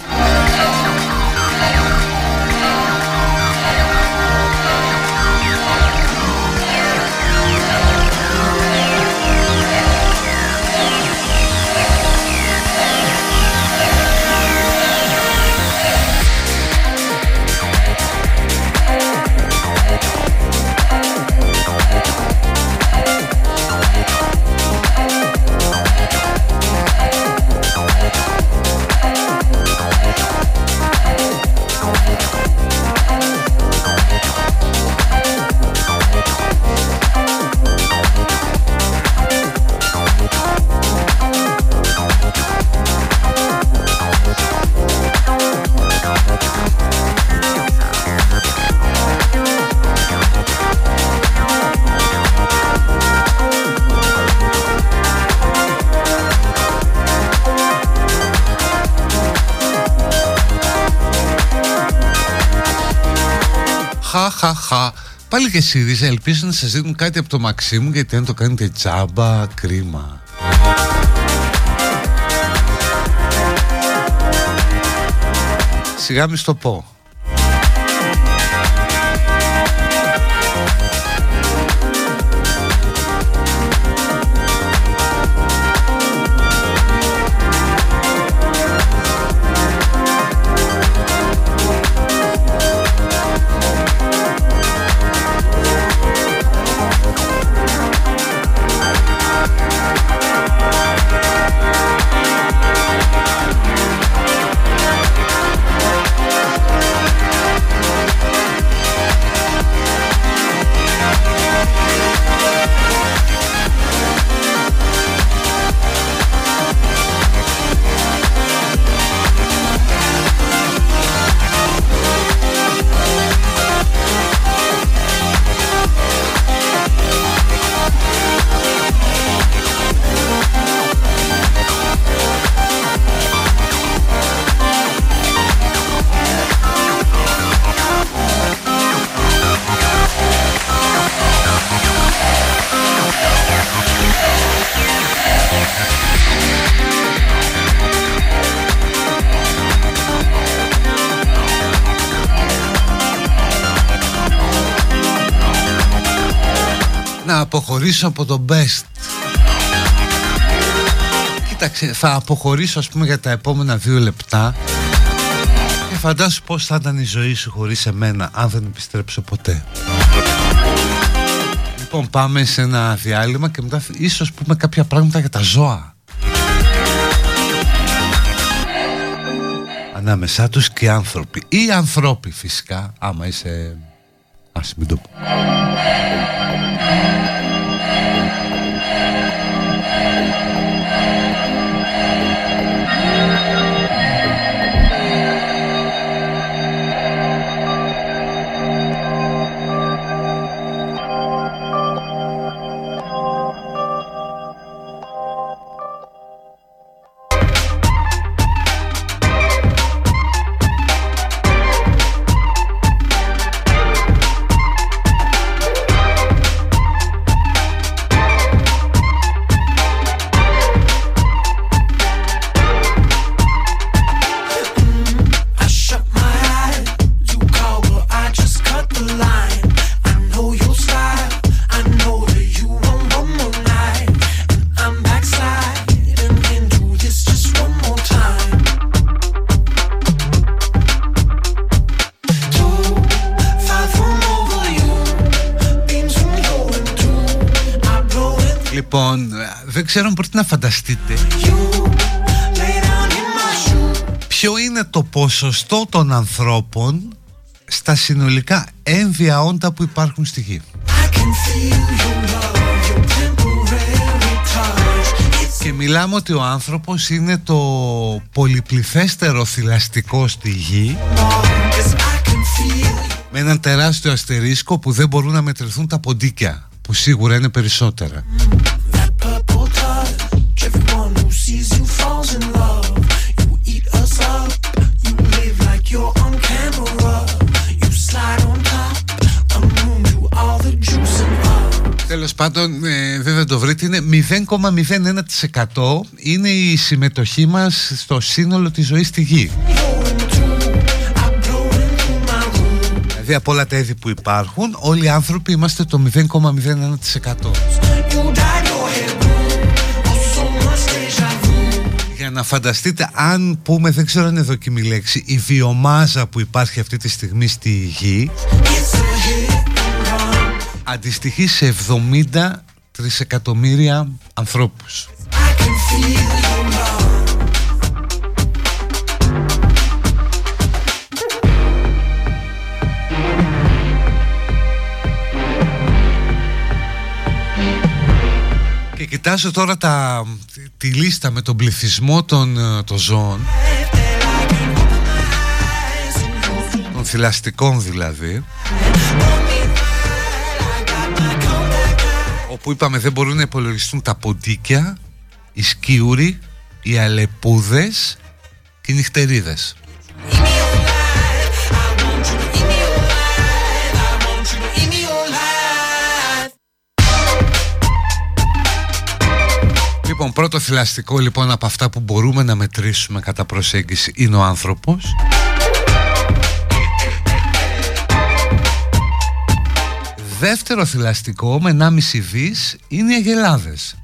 Και ΣΥΡΙΖΑ ελπίζω να σας δίνουν κάτι από το Μαξίμου γιατί αν το κάνετε τζάμπα, κρίμα. Σιγά μη στο πω. Αποχωρήσω από το best. Κοίταξε, θα αποχωρήσω ας πούμε για τα επόμενα δύο λεπτά και φαντάσου πως θα ήταν η ζωή σου χωρίς εμένα αν δεν επιστρέψω ποτέ. Λοιπόν πάμε σε ένα διάλειμμα και μετά ίσως πούμε κάποια πράγματα για τα ζώα. Ανάμεσά τους και οι άνθρωποι. Ή ανθρώποι φυσικά άμα είσαι... Ας μην το πω ξέρω αν μπορείτε να φανταστείτε. Ποιο είναι το ποσοστό των ανθρώπων στα συνολικά έμβια όντα που υπάρχουν στη γη; Και μιλάμε ότι ο άνθρωπος είναι το πολυπληθέστερο θηλαστικό στη γη με έναν τεράστιο αστερίσκο που δεν μπορούν να μετρηθούν τα ποντίκια που σίγουρα είναι περισσότερα. Τέλο πάντων, ε, δεν θα το βρείτε, είναι 0,01% είναι η συμμετοχή μας στο σύνολο της ζωής στη γη. Δηλαδή από όλα τα είδη που υπάρχουν, όλοι οι άνθρωποι είμαστε το 0,01%. Για να φανταστείτε αν πούμε, δεν ξέρω αν είναι δοκιμή λέξη, η βιομάζα που υπάρχει αυτή τη στιγμή στη γη αντιστοιχεί σε 70 τρισεκατομμύρια ανθρώπους. Και κοιτάζω τώρα τα, τη λίστα με τον πληθυσμό των, ε, των ζώων των θηλαστικών δηλαδή όπου είπαμε δεν μπορούν να υπολογιστούν τα ποντίκια, οι σκιούροι, οι αλεπούδες και οι νυχτερίδες. Λοιπόν, πρώτο θηλαστικό λοιπόν από αυτά που μπορούμε να μετρήσουμε κατά προσέγγιση είναι ο άνθρωπος. Δεύτερο θηλαστικό με 1,5 δις είναι οι αγελάδες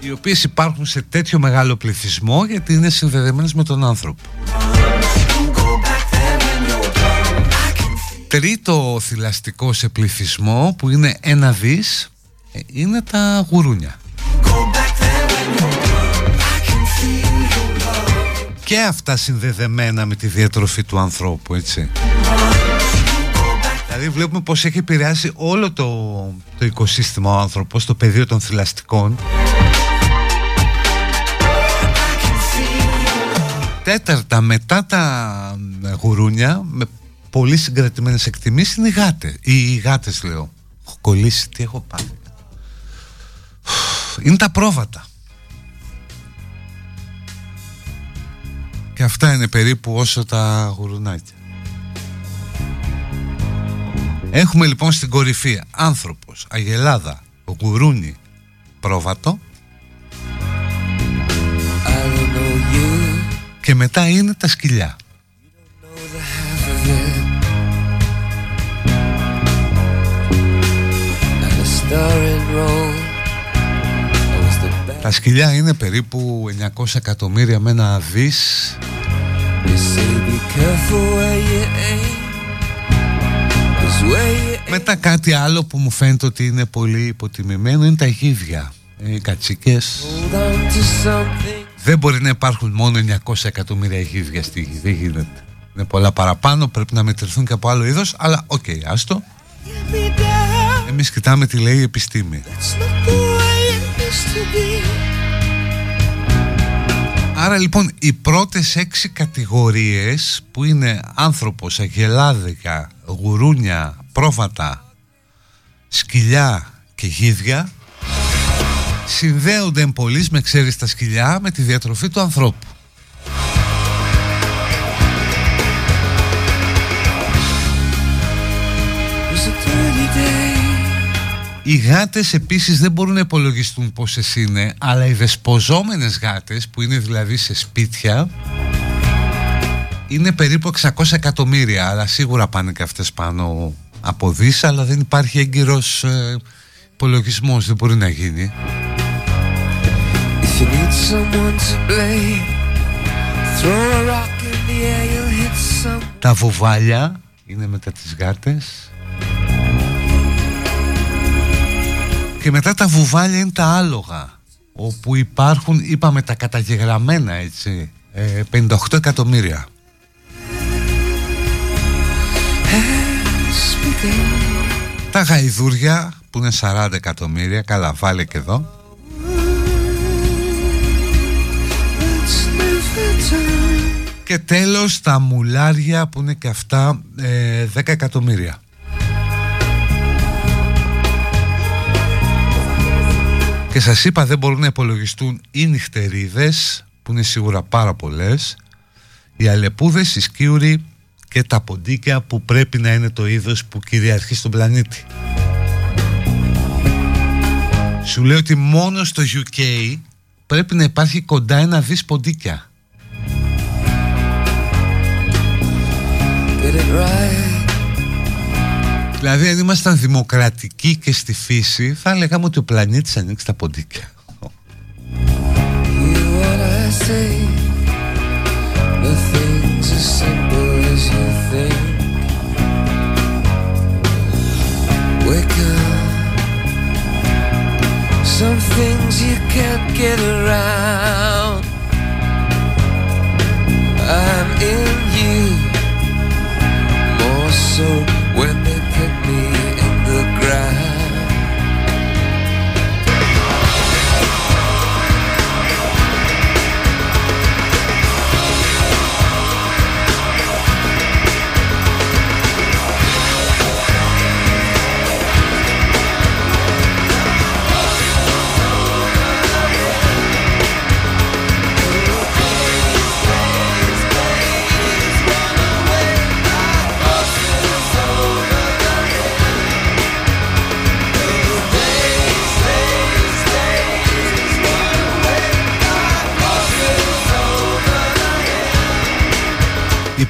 οι οποίες υπάρχουν σε τέτοιο μεγάλο πληθυσμό γιατί είναι συνδεδεμένες με τον άνθρωπο. Τρίτο θηλαστικό σε πληθυσμό που είναι ένα δις ε, είναι τα γουρούνια. Και αυτά συνδεδεμένα με τη διατροφή του ανθρώπου, έτσι. Δηλαδή βλέπουμε πως έχει επηρεάσει όλο το, το οικοσύστημα ο άνθρωπος, το πεδίο των θηλαστικών. Τέταρτα μετά τα γουρούνια με πολύ συγκρατημένες εκτιμήσεις είναι οι γάτες. Οι γάτες λέω. Έχω κολλήσει, τι έχω πάθει. Είναι τα πρόβατα. Και αυτά είναι περίπου όσο τα γουρουνάκια. Έχουμε λοιπόν στην κορυφή άνθρωπος, αγελάδα, γουρούνι, πρόβατο. Και μετά είναι τα σκυλιά. Τα σκυλιά είναι περίπου 900 εκατομμύρια με ένα δις Μετά κάτι άλλο που μου φαίνεται ότι είναι πολύ υποτιμημένο είναι τα γίδια Οι κατσίκες. Δεν μπορεί να υπάρχουν μόνο 900 εκατομμύρια γίδια στη γη Δεν γίνεται. Είναι πολλά παραπάνω Πρέπει να μετρηθούν και από άλλο είδος Αλλά OK, okay, άστο Εμείς κοιτάμε τι λέει η επιστήμη Άρα λοιπόν οι πρώτες έξι κατηγορίες που είναι άνθρωπος, αγελάδικα, γουρούνια, πρόβατα, σκυλιά και γίδια συνδέονται εμπολείς με ξέρεις τα σκυλιά με τη διατροφή του ανθρώπου. Οι γάτες επίσης δεν μπορούν να υπολογιστούν πόσες είναι αλλά οι δεσποζόμενες γάτες που είναι δηλαδή σε σπίτια είναι περίπου 600 εκατομμύρια. Αλλά σίγουρα πάνε και αυτές πάνω από δις αλλά δεν υπάρχει έγκυρος ε, υπολογισμός. Δεν μπορεί να γίνει. Τα βουβάλια είναι μετά τις γάτες Και μετά τα βουβάλια είναι τα άλογα όπου υπάρχουν, είπαμε τα καταγεγραμμένα έτσι, 58 ε, εκατομμύρια. Τα γαϊδούρια που είναι 40 εκατομμύρια, καλά βάλε και εδώ. Και τέλος τα μουλάρια που είναι και αυτά 10 ε, εκατομμύρια. Και σας είπα δεν μπορούν να υπολογιστούν οι νυχτερίδες που είναι σίγουρα πάρα πολλές οι αλεπούδες, οι σκίουροι και τα ποντίκια που πρέπει να είναι το είδος που κυριαρχεί στον πλανήτη. Σου λέω ότι μόνο στο UK πρέπει να υπάρχει κοντά ένα δις ποντίκια. Δηλαδή αν ήμασταν δημοκρατικοί και στη φύση θα λέγαμε ότι ο πλανήτης ανοίξει τα ποντίκια. Some things you can't get around. I'm in you More so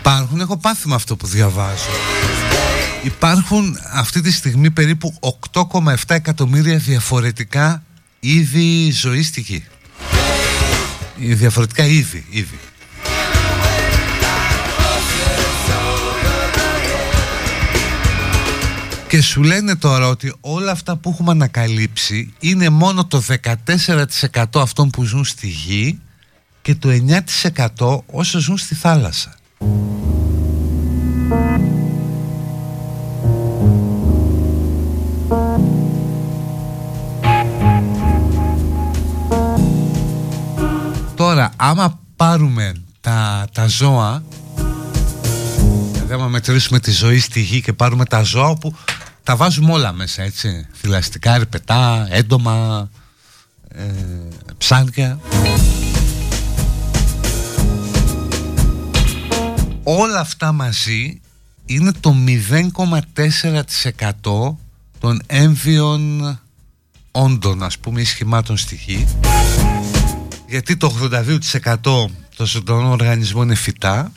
Υπάρχουν, έχω πάθει με αυτό που διαβάζω. Υπάρχουν αυτή τη στιγμή περίπου 8,7 εκατομμύρια διαφορετικά είδη ζωής στη γη. Διαφορετικά είδη, είδη. Και σου λένε τώρα ότι όλα αυτά που έχουμε ανακαλύψει είναι μόνο το 14% αυτών που ζουν στη γη και το 9% όσο ζουν στη θάλασσα. Τώρα, άμα πάρουμε τα, τα ζώα Δηλαδή άμα μετρήσουμε τη ζωή στη γη και πάρουμε τα ζώα που τα βάζουμε όλα μέσα έτσι Θηλαστικά, ρηπετά, έντομα, ε, ψάρια Όλα αυτά μαζί είναι το 0,4% των έμβιων όντων ας πούμε σχημάτων στη γη γιατί το 82% των ζωντανών οργανισμών είναι φυτά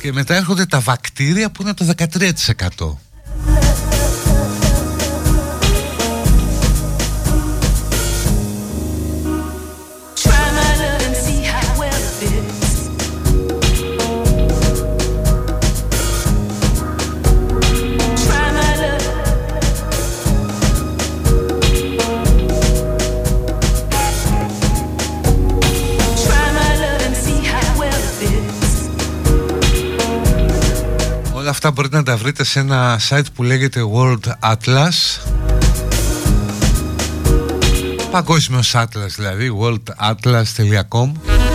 και μετά έρχονται τα βακτήρια που είναι το 13%. Αυτά μπορείτε να τα βρείτε σε ένα site που λέγεται World Atlas. Παγκόσμιος Atlas δηλαδή worldatlas.com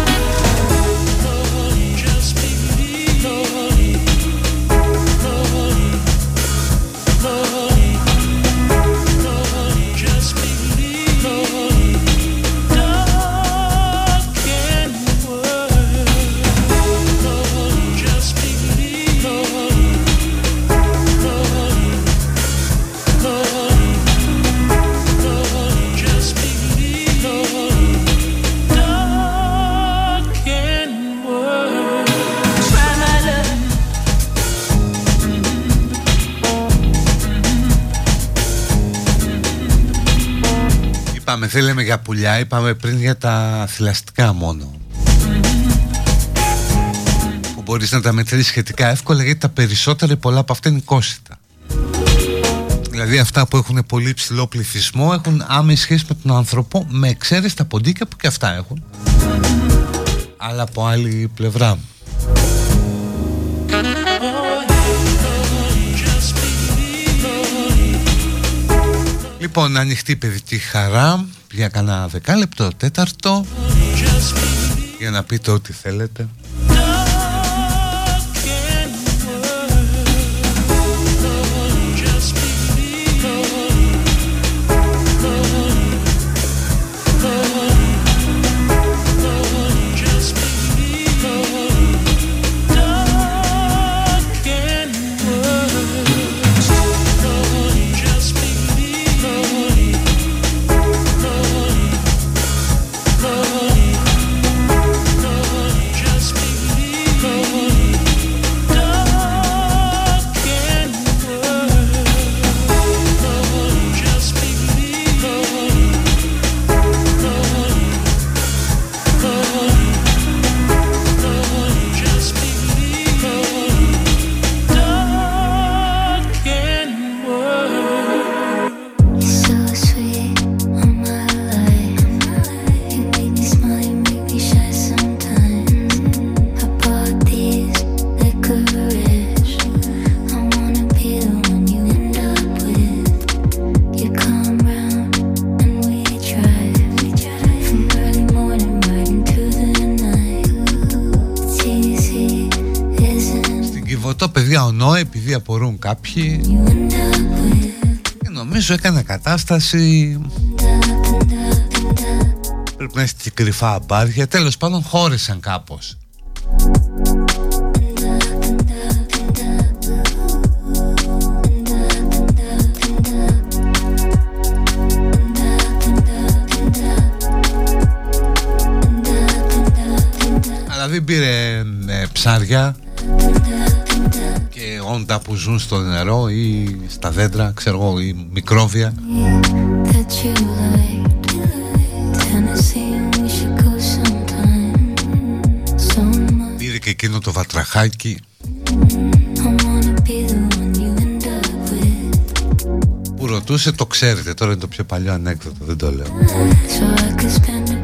θέλαμε για πουλιά, είπαμε πριν για τα θηλαστικά μόνο. Που μπορείς να τα μετρήσεις σχετικά εύκολα γιατί τα περισσότερα πολλά από αυτά είναι κόσιτα. Δηλαδή αυτά που έχουν πολύ ψηλό πληθυσμό έχουν άμεση σχέση με τον άνθρωπο με εξαίρεση τα ποντίκια που και αυτά έχουν. Αλλά από άλλη πλευρά. Λοιπόν, ανοιχτή παιδική χαρά για κανένα δεκάλεπτο, τέταρτο για να πείτε ό,τι θέλετε. Νομίζω έκανε κατάσταση. Πρέπει να είστε και κρυφά απάρια τέλος πάντων χώρισαν κάπως.
Δηλαδή πήρε ε, ψάρια. και όντα που ζουν στο νερό ή στα δέντρα, ξέρω εγώ, ή μικρόβια. Πήρε και εκείνο το βατραχάκι. Που ρωτούσε το ξέρετε. Τώρα είναι το πιο παλιό ανέκδοτο δεν το λέω. Καλύτερά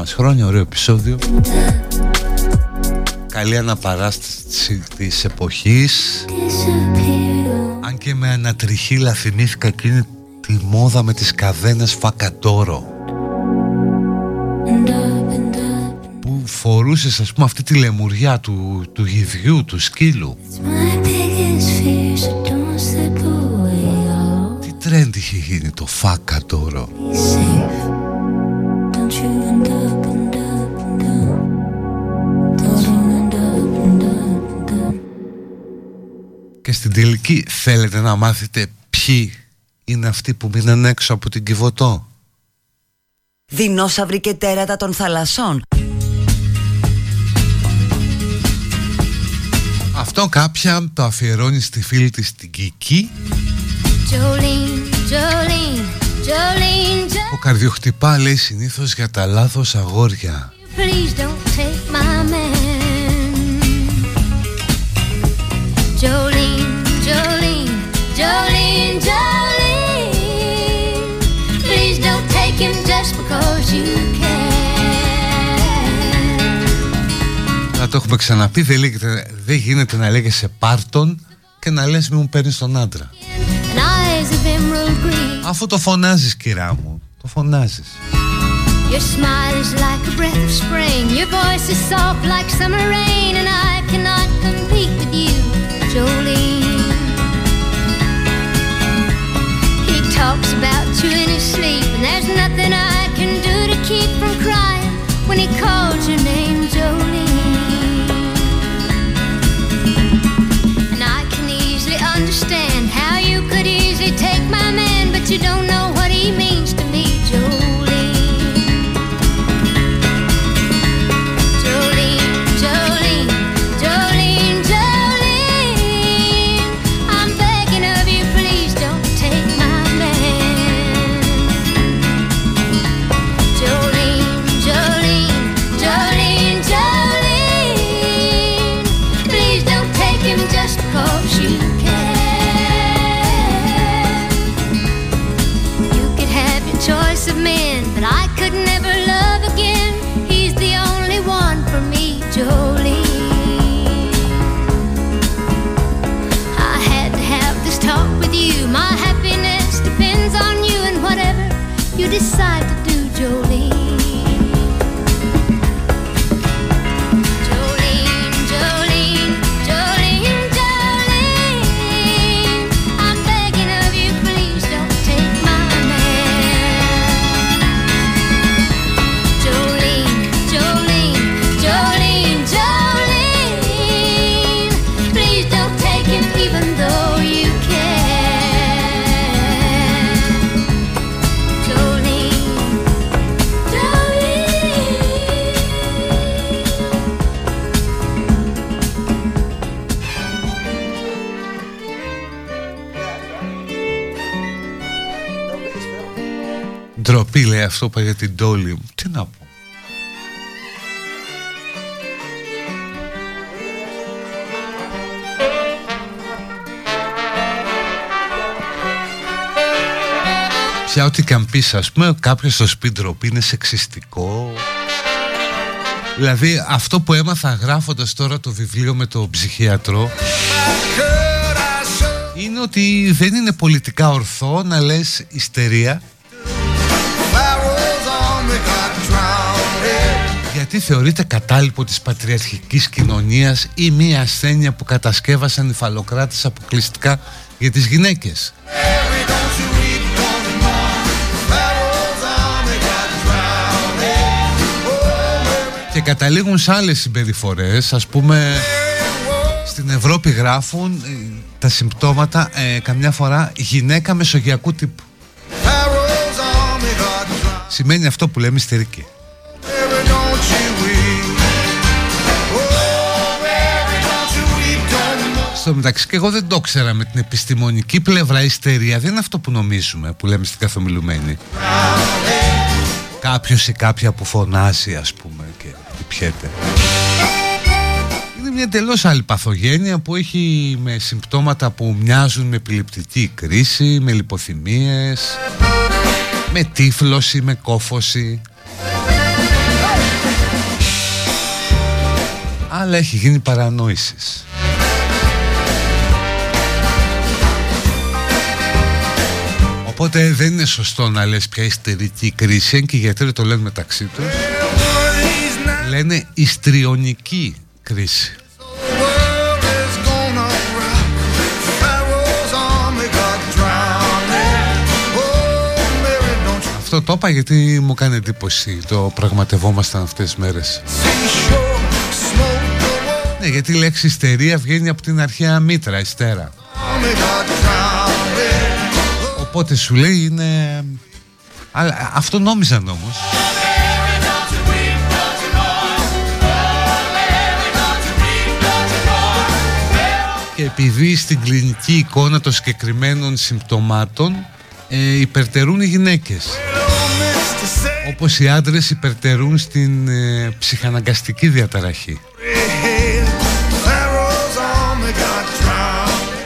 μας. Χρόνια, ωραίο επεισόδιο. Καλή αναπαράσταση της εποχής. Αν και με ανατριχίλα θυμήθηκα εκείνη τη μόδα με τις καδένες φακατόρο. Που φορούσες ας πούμε αυτή τη λεμουριά του, του γυδιού, του σκύλου. Τι τρέντ είχε γίνει το φακατόρο; Στην τελική θέλετε να μάθετε ποιοι είναι αυτοί που μείναν έξω από την Κιβωτό;
Δεινόσαυροι και τέρατα των θαλασσών.
Αυτό κάποια το αφιερώνει στη φίλη της την Κική Ο καρδιοχτυπά λέει συνήθως για τα λάθος αγόρια Να το έχουμε ξαναπεί, δεν, λέγεται, δεν γίνεται να λέγεσαι πάρτον και να λες μη μου παίρνεις τον άντρα. Αφού το φωνάζεις κυρά μου, το φωνάζεις. Your smile is like a breath of spring Your voice is soft like summer rain And I cannot compete with you, Jolene He talks about you in his sleep And there's nothing I can do to keep from crying When he calls your name, Jolene And I can easily understand How you could easily take my man But you don't Ντροπή λέει αυτό που για την τόλη μου. Τι να πω. Πια ό,τι και αν πεις ας πούμε κάποιος στο σπίτι ντροπή είναι σεξιστικό Δηλαδή αυτό που έμαθα γράφοντας τώρα το βιβλίο με το ψυχίατρο είναι ότι δεν είναι πολιτικά ορθό να λες ιστερία
γιατί θεωρείται κατάλοιπο της πατριαρχικής κοινωνίας ή μία ασθένεια που κατασκεύασαν οι φαλοκράτες αποκλειστικά για τις γυναίκες; Και καταλήγουν σε άλλες συμπεριφορές, ας πούμε στην Ευρώπη γράφουν ε, τα συμπτώματα ε, καμιά φορά γυναίκα μεσογειακού τύπου. Σημαίνει αυτό που λέμε ιστερική. Στο μεταξύ και εγώ δεν το ξέρα με την επιστημονική πλευρά ιστερία δεν είναι αυτό που νομίζουμε που λέμε στην καθομιλουμένη. Κάποιος ή κάποια που φωνάσει ας πούμε και πιέται Είναι μια τελώ άλλη παθογένεια που έχει με συμπτώματα που μοιάζουν με επιληπτική κρίση, με λιποθυμίες, με τύφλωση, με κόφωση. Αλλά έχει γίνει παρανόησης Οπότε δεν είναι σωστό να λες πια ιστερική κρίση και οι γιατροί το λένε μεταξύ τους. Λένε ιστριονική κρίση. Αυτό το είπα γιατί μου κάνει εντύπωση το πραγματευόμασταν αυτές τις μέρες. Ναι γιατί η λέξη ιστερία βγαίνει από την αρχαία μήτρα, ιστέρα Οπότε σου λέει είναι... Αλλά αυτό νόμιζαν όμως. Και επειδή στην κλινική εικόνα των συγκεκριμένων συμπτωμάτων ε, υπερτερούν οι γυναίκες. Όπως οι άντρες υπερτερούν στην ε, ψυχαναγκαστική διαταραχή.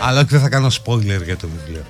Αλλά δεν θα κάνω spoiler για το βιβλίο.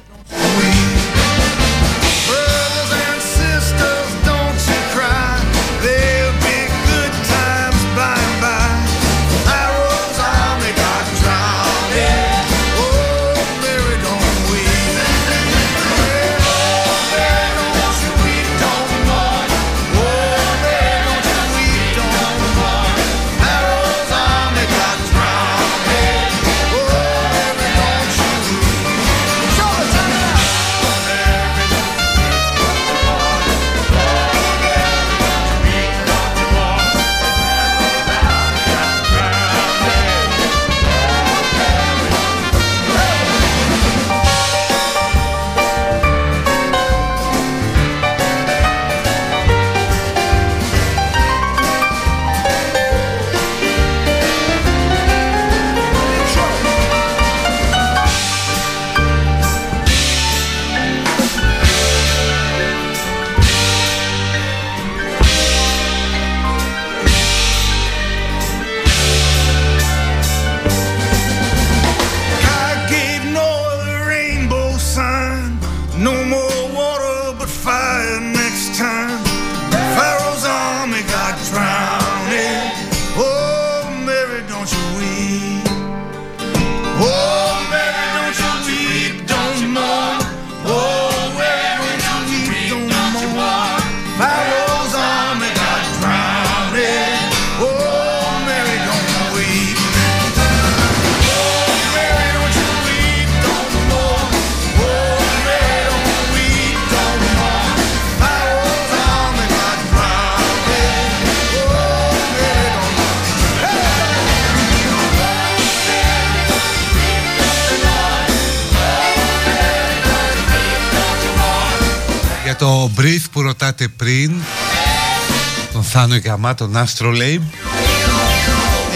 Τον Θάνο Γαμά, τον Astrolabe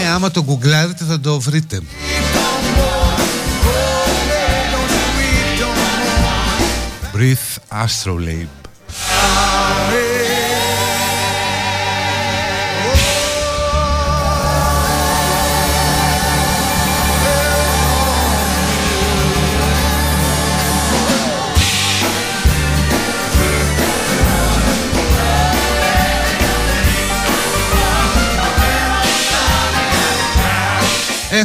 Ε, άμα το γκουγκλάρετε θα το βρείτε. Breathe Astrolabe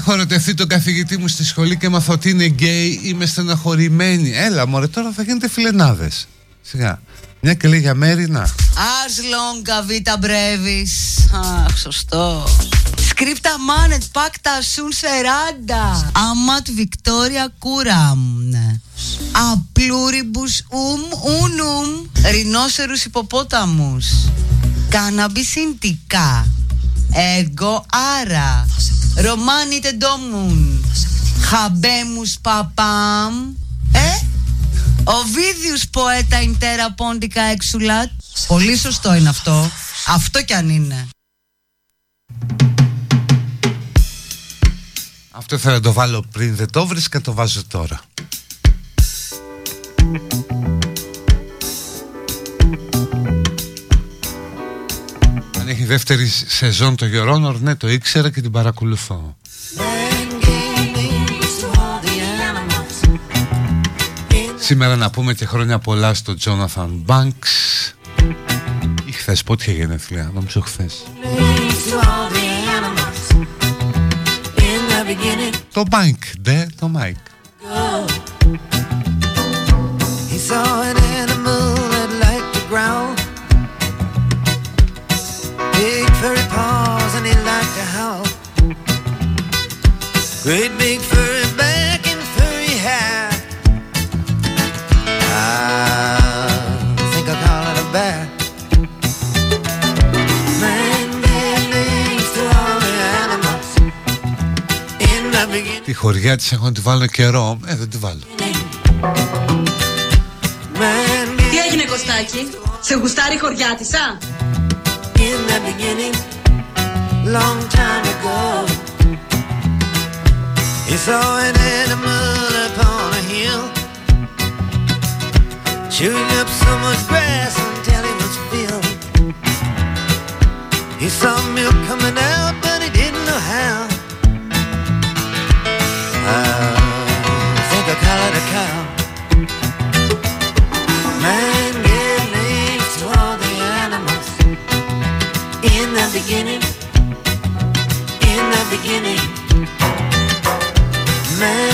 Έχω ερωτευτεί τον καθηγητή μου στη σχολή και μαθω ότι είναι γκέι, είμαι στεναχωρημένη. Έλα μωρέ τώρα θα γίνετε φιλενάδες. Σιγά. Μια και λέει για μέρη, να.
Ars longa vita brevis. Αχ, σωστό. Scripta manet pacta sunt seranda. Amat Victoria curam. A pluribus um unum. Rhinocerus hippopotamus. Cannabis indica. Ego ara. Romanite domun. Habemus papam. Ε, ο Βίδιους ποέτα Ιντέρα πόντικα εξουλάτ. Πολύ σωστό είναι αυτό. Αυτό κι αν είναι.
Αυτό ήθελα να το βάλω πριν, δεν το βρίσκα, το βάζω τώρα. Αν έχει δεύτερη σεζόν το Your ναι το ήξερα και την παρακολουθώ. Σήμερα να πούμε και χρόνια πολλά στο Jonathan Banks. Ή χθες, πότε είχε γενέθλια, νομίζω χθες. Το Bank, ντε, το Mike. He saw an animal Great big furry back and furry hair Τη χωριά της έχω να τη βάλω καιρό. Ε δεν τη βάλω.
Τι έγινε Κωστάκη; Σε γουστάρει η χωριά της α; In the beginning. Long time ago He saw an animal upon a hill Chewing up so much grass until he was filled He saw milk coming out but he didn't know how I think I it a cow. Man gave names to all the animals. In the beginning, in the beginning. Man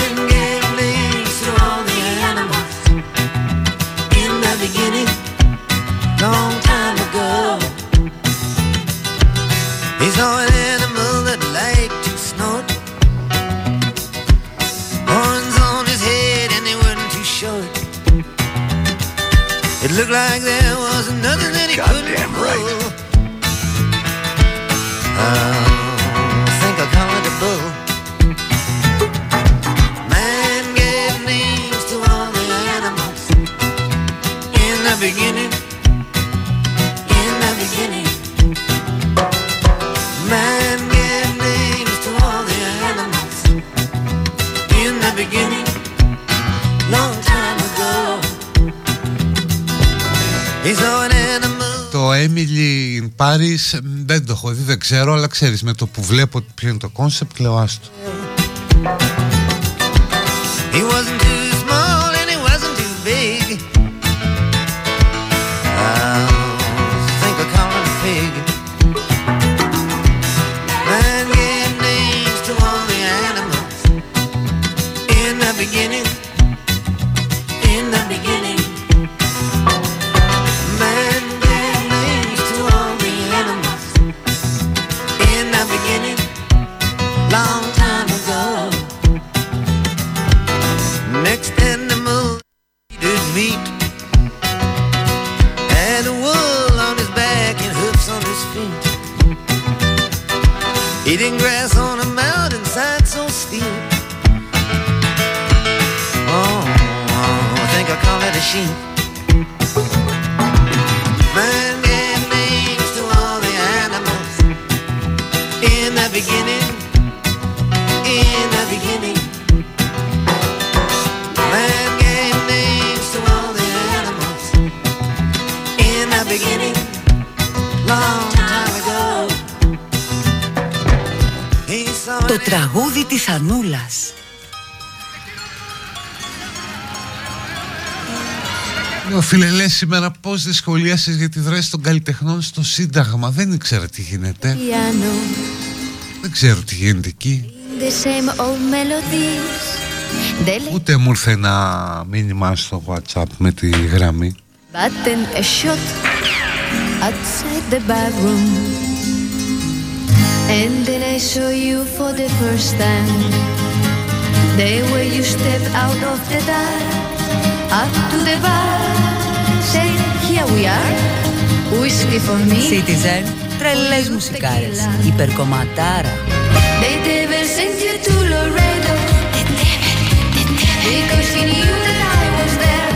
ξέρω, αλλά ξέρεις με το που βλέπω ποιο είναι το concept λέω άστο. Σήμερα πώς δεσχολίασε για τη δράση των καλλιτεχνών στο Σύνταγμα; Δεν ήξερα τι γίνεται. Δεν ξέρω τι γίνεται εκεί. Ούτε μου ήρθε ένα μήνυμα στο WhatsApp με τη γραμμή.
Way you step out of the dark. saying, Here we are, whiskey for me.
Citizen, τρελές μουσικάρες, υπερκομματάρα.
They never sent you to Laredo because he knew that I was there.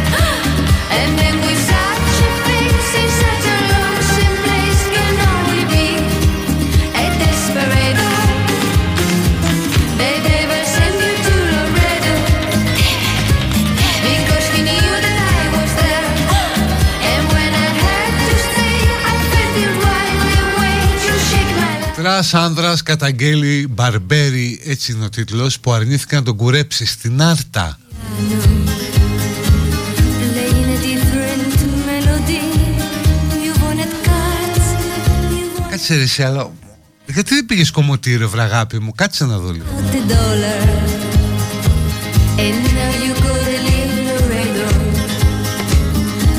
My life.
Τρας άνδρας καταγγέλει Μπαρμπέρι, έτσι είναι ο τίτλος, που αρνήθηκε να τον κουρέψει στην Άρτα.
Playing a different melody. You wanted cards. You wanted
Κάτσε ρε εσύ, αλλά γιατί δεν πήγες κομμωτήριο βραγάπη μου, κάτσε να δω λίγο.
the dollar. And now you go to leave Laredo.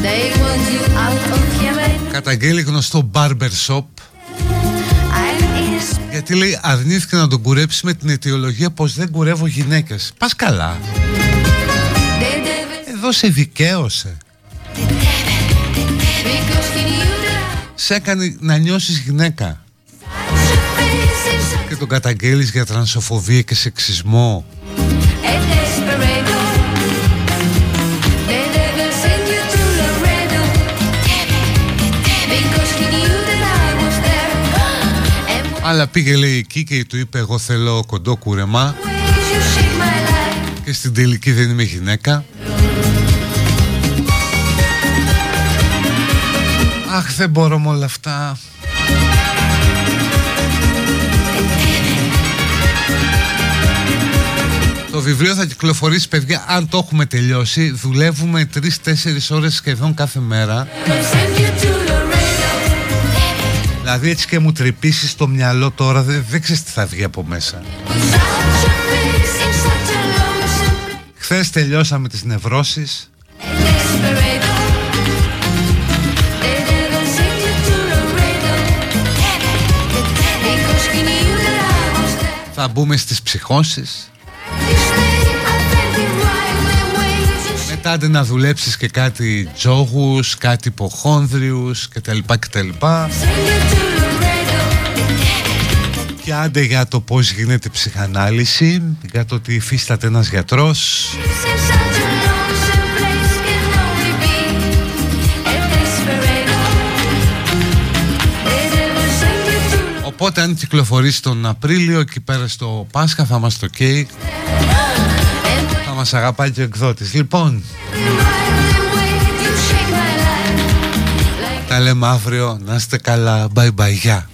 They want you out of heaven.
Καταγγέλει γνωστό barber shop
I'm in a
γιατί λέει αρνήθηκε να τον κουρέψει με την αιτιολογία πως δεν κουρεύω γυναίκες. Πας καλά.
the devil.
Εδώ σε δικαίωσε.
Because he knew that
Σε έκανε να νιώσεις γυναίκα
such a face is
και τον καταγγέλεις για τρανσοφοβία και σεξισμό. Αλλά πήγε λέει εκεί και του είπε εγώ θέλω κοντό κούρεμα
ways you shake my life.
και στην τελική δεν είμαι γυναίκα. Αχ δεν μπορώ με όλα αυτά. Το βιβλίο θα κυκλοφορήσει παιδιά αν το έχουμε τελειώσει Δουλεύουμε 3-4 ώρες σχεδόν κάθε μέρα Δηλαδή έτσι και μου τρυπήσεις το μυαλό τώρα Δεν, δεν ξέρεις τι θα βγει από μέσα
Such a face in such a lonesome
Χθες τελειώσαμε τις νευρώσεις
desperado. The devil sent you to Laredo. Because he knew that I was there.
Θα μπούμε στις ψυχώσεις
You stay, I felt it right the way you
Μετά άντε να δουλέψεις και κάτι τζόγους Κάτι υποχόνδριους κτλ κτλ Και άντε για το πώς γίνεται ψυχανάλυση Για το ότι υφίσταται ένας γιατρός.
In such a lonesome place can only be a desperado. The devil sent you to
Οπότε αν κυκλοφορήσει τον Απρίλιο Εκεί πέρα στο Πάσχα θα μας το καίει.
And when
Θα μας αγαπάει και ο εκδότης. Λοιπόν
you ride the way you shake my life like
τα λέμε αύριο. Να είστε καλά. Bye bye. Γεια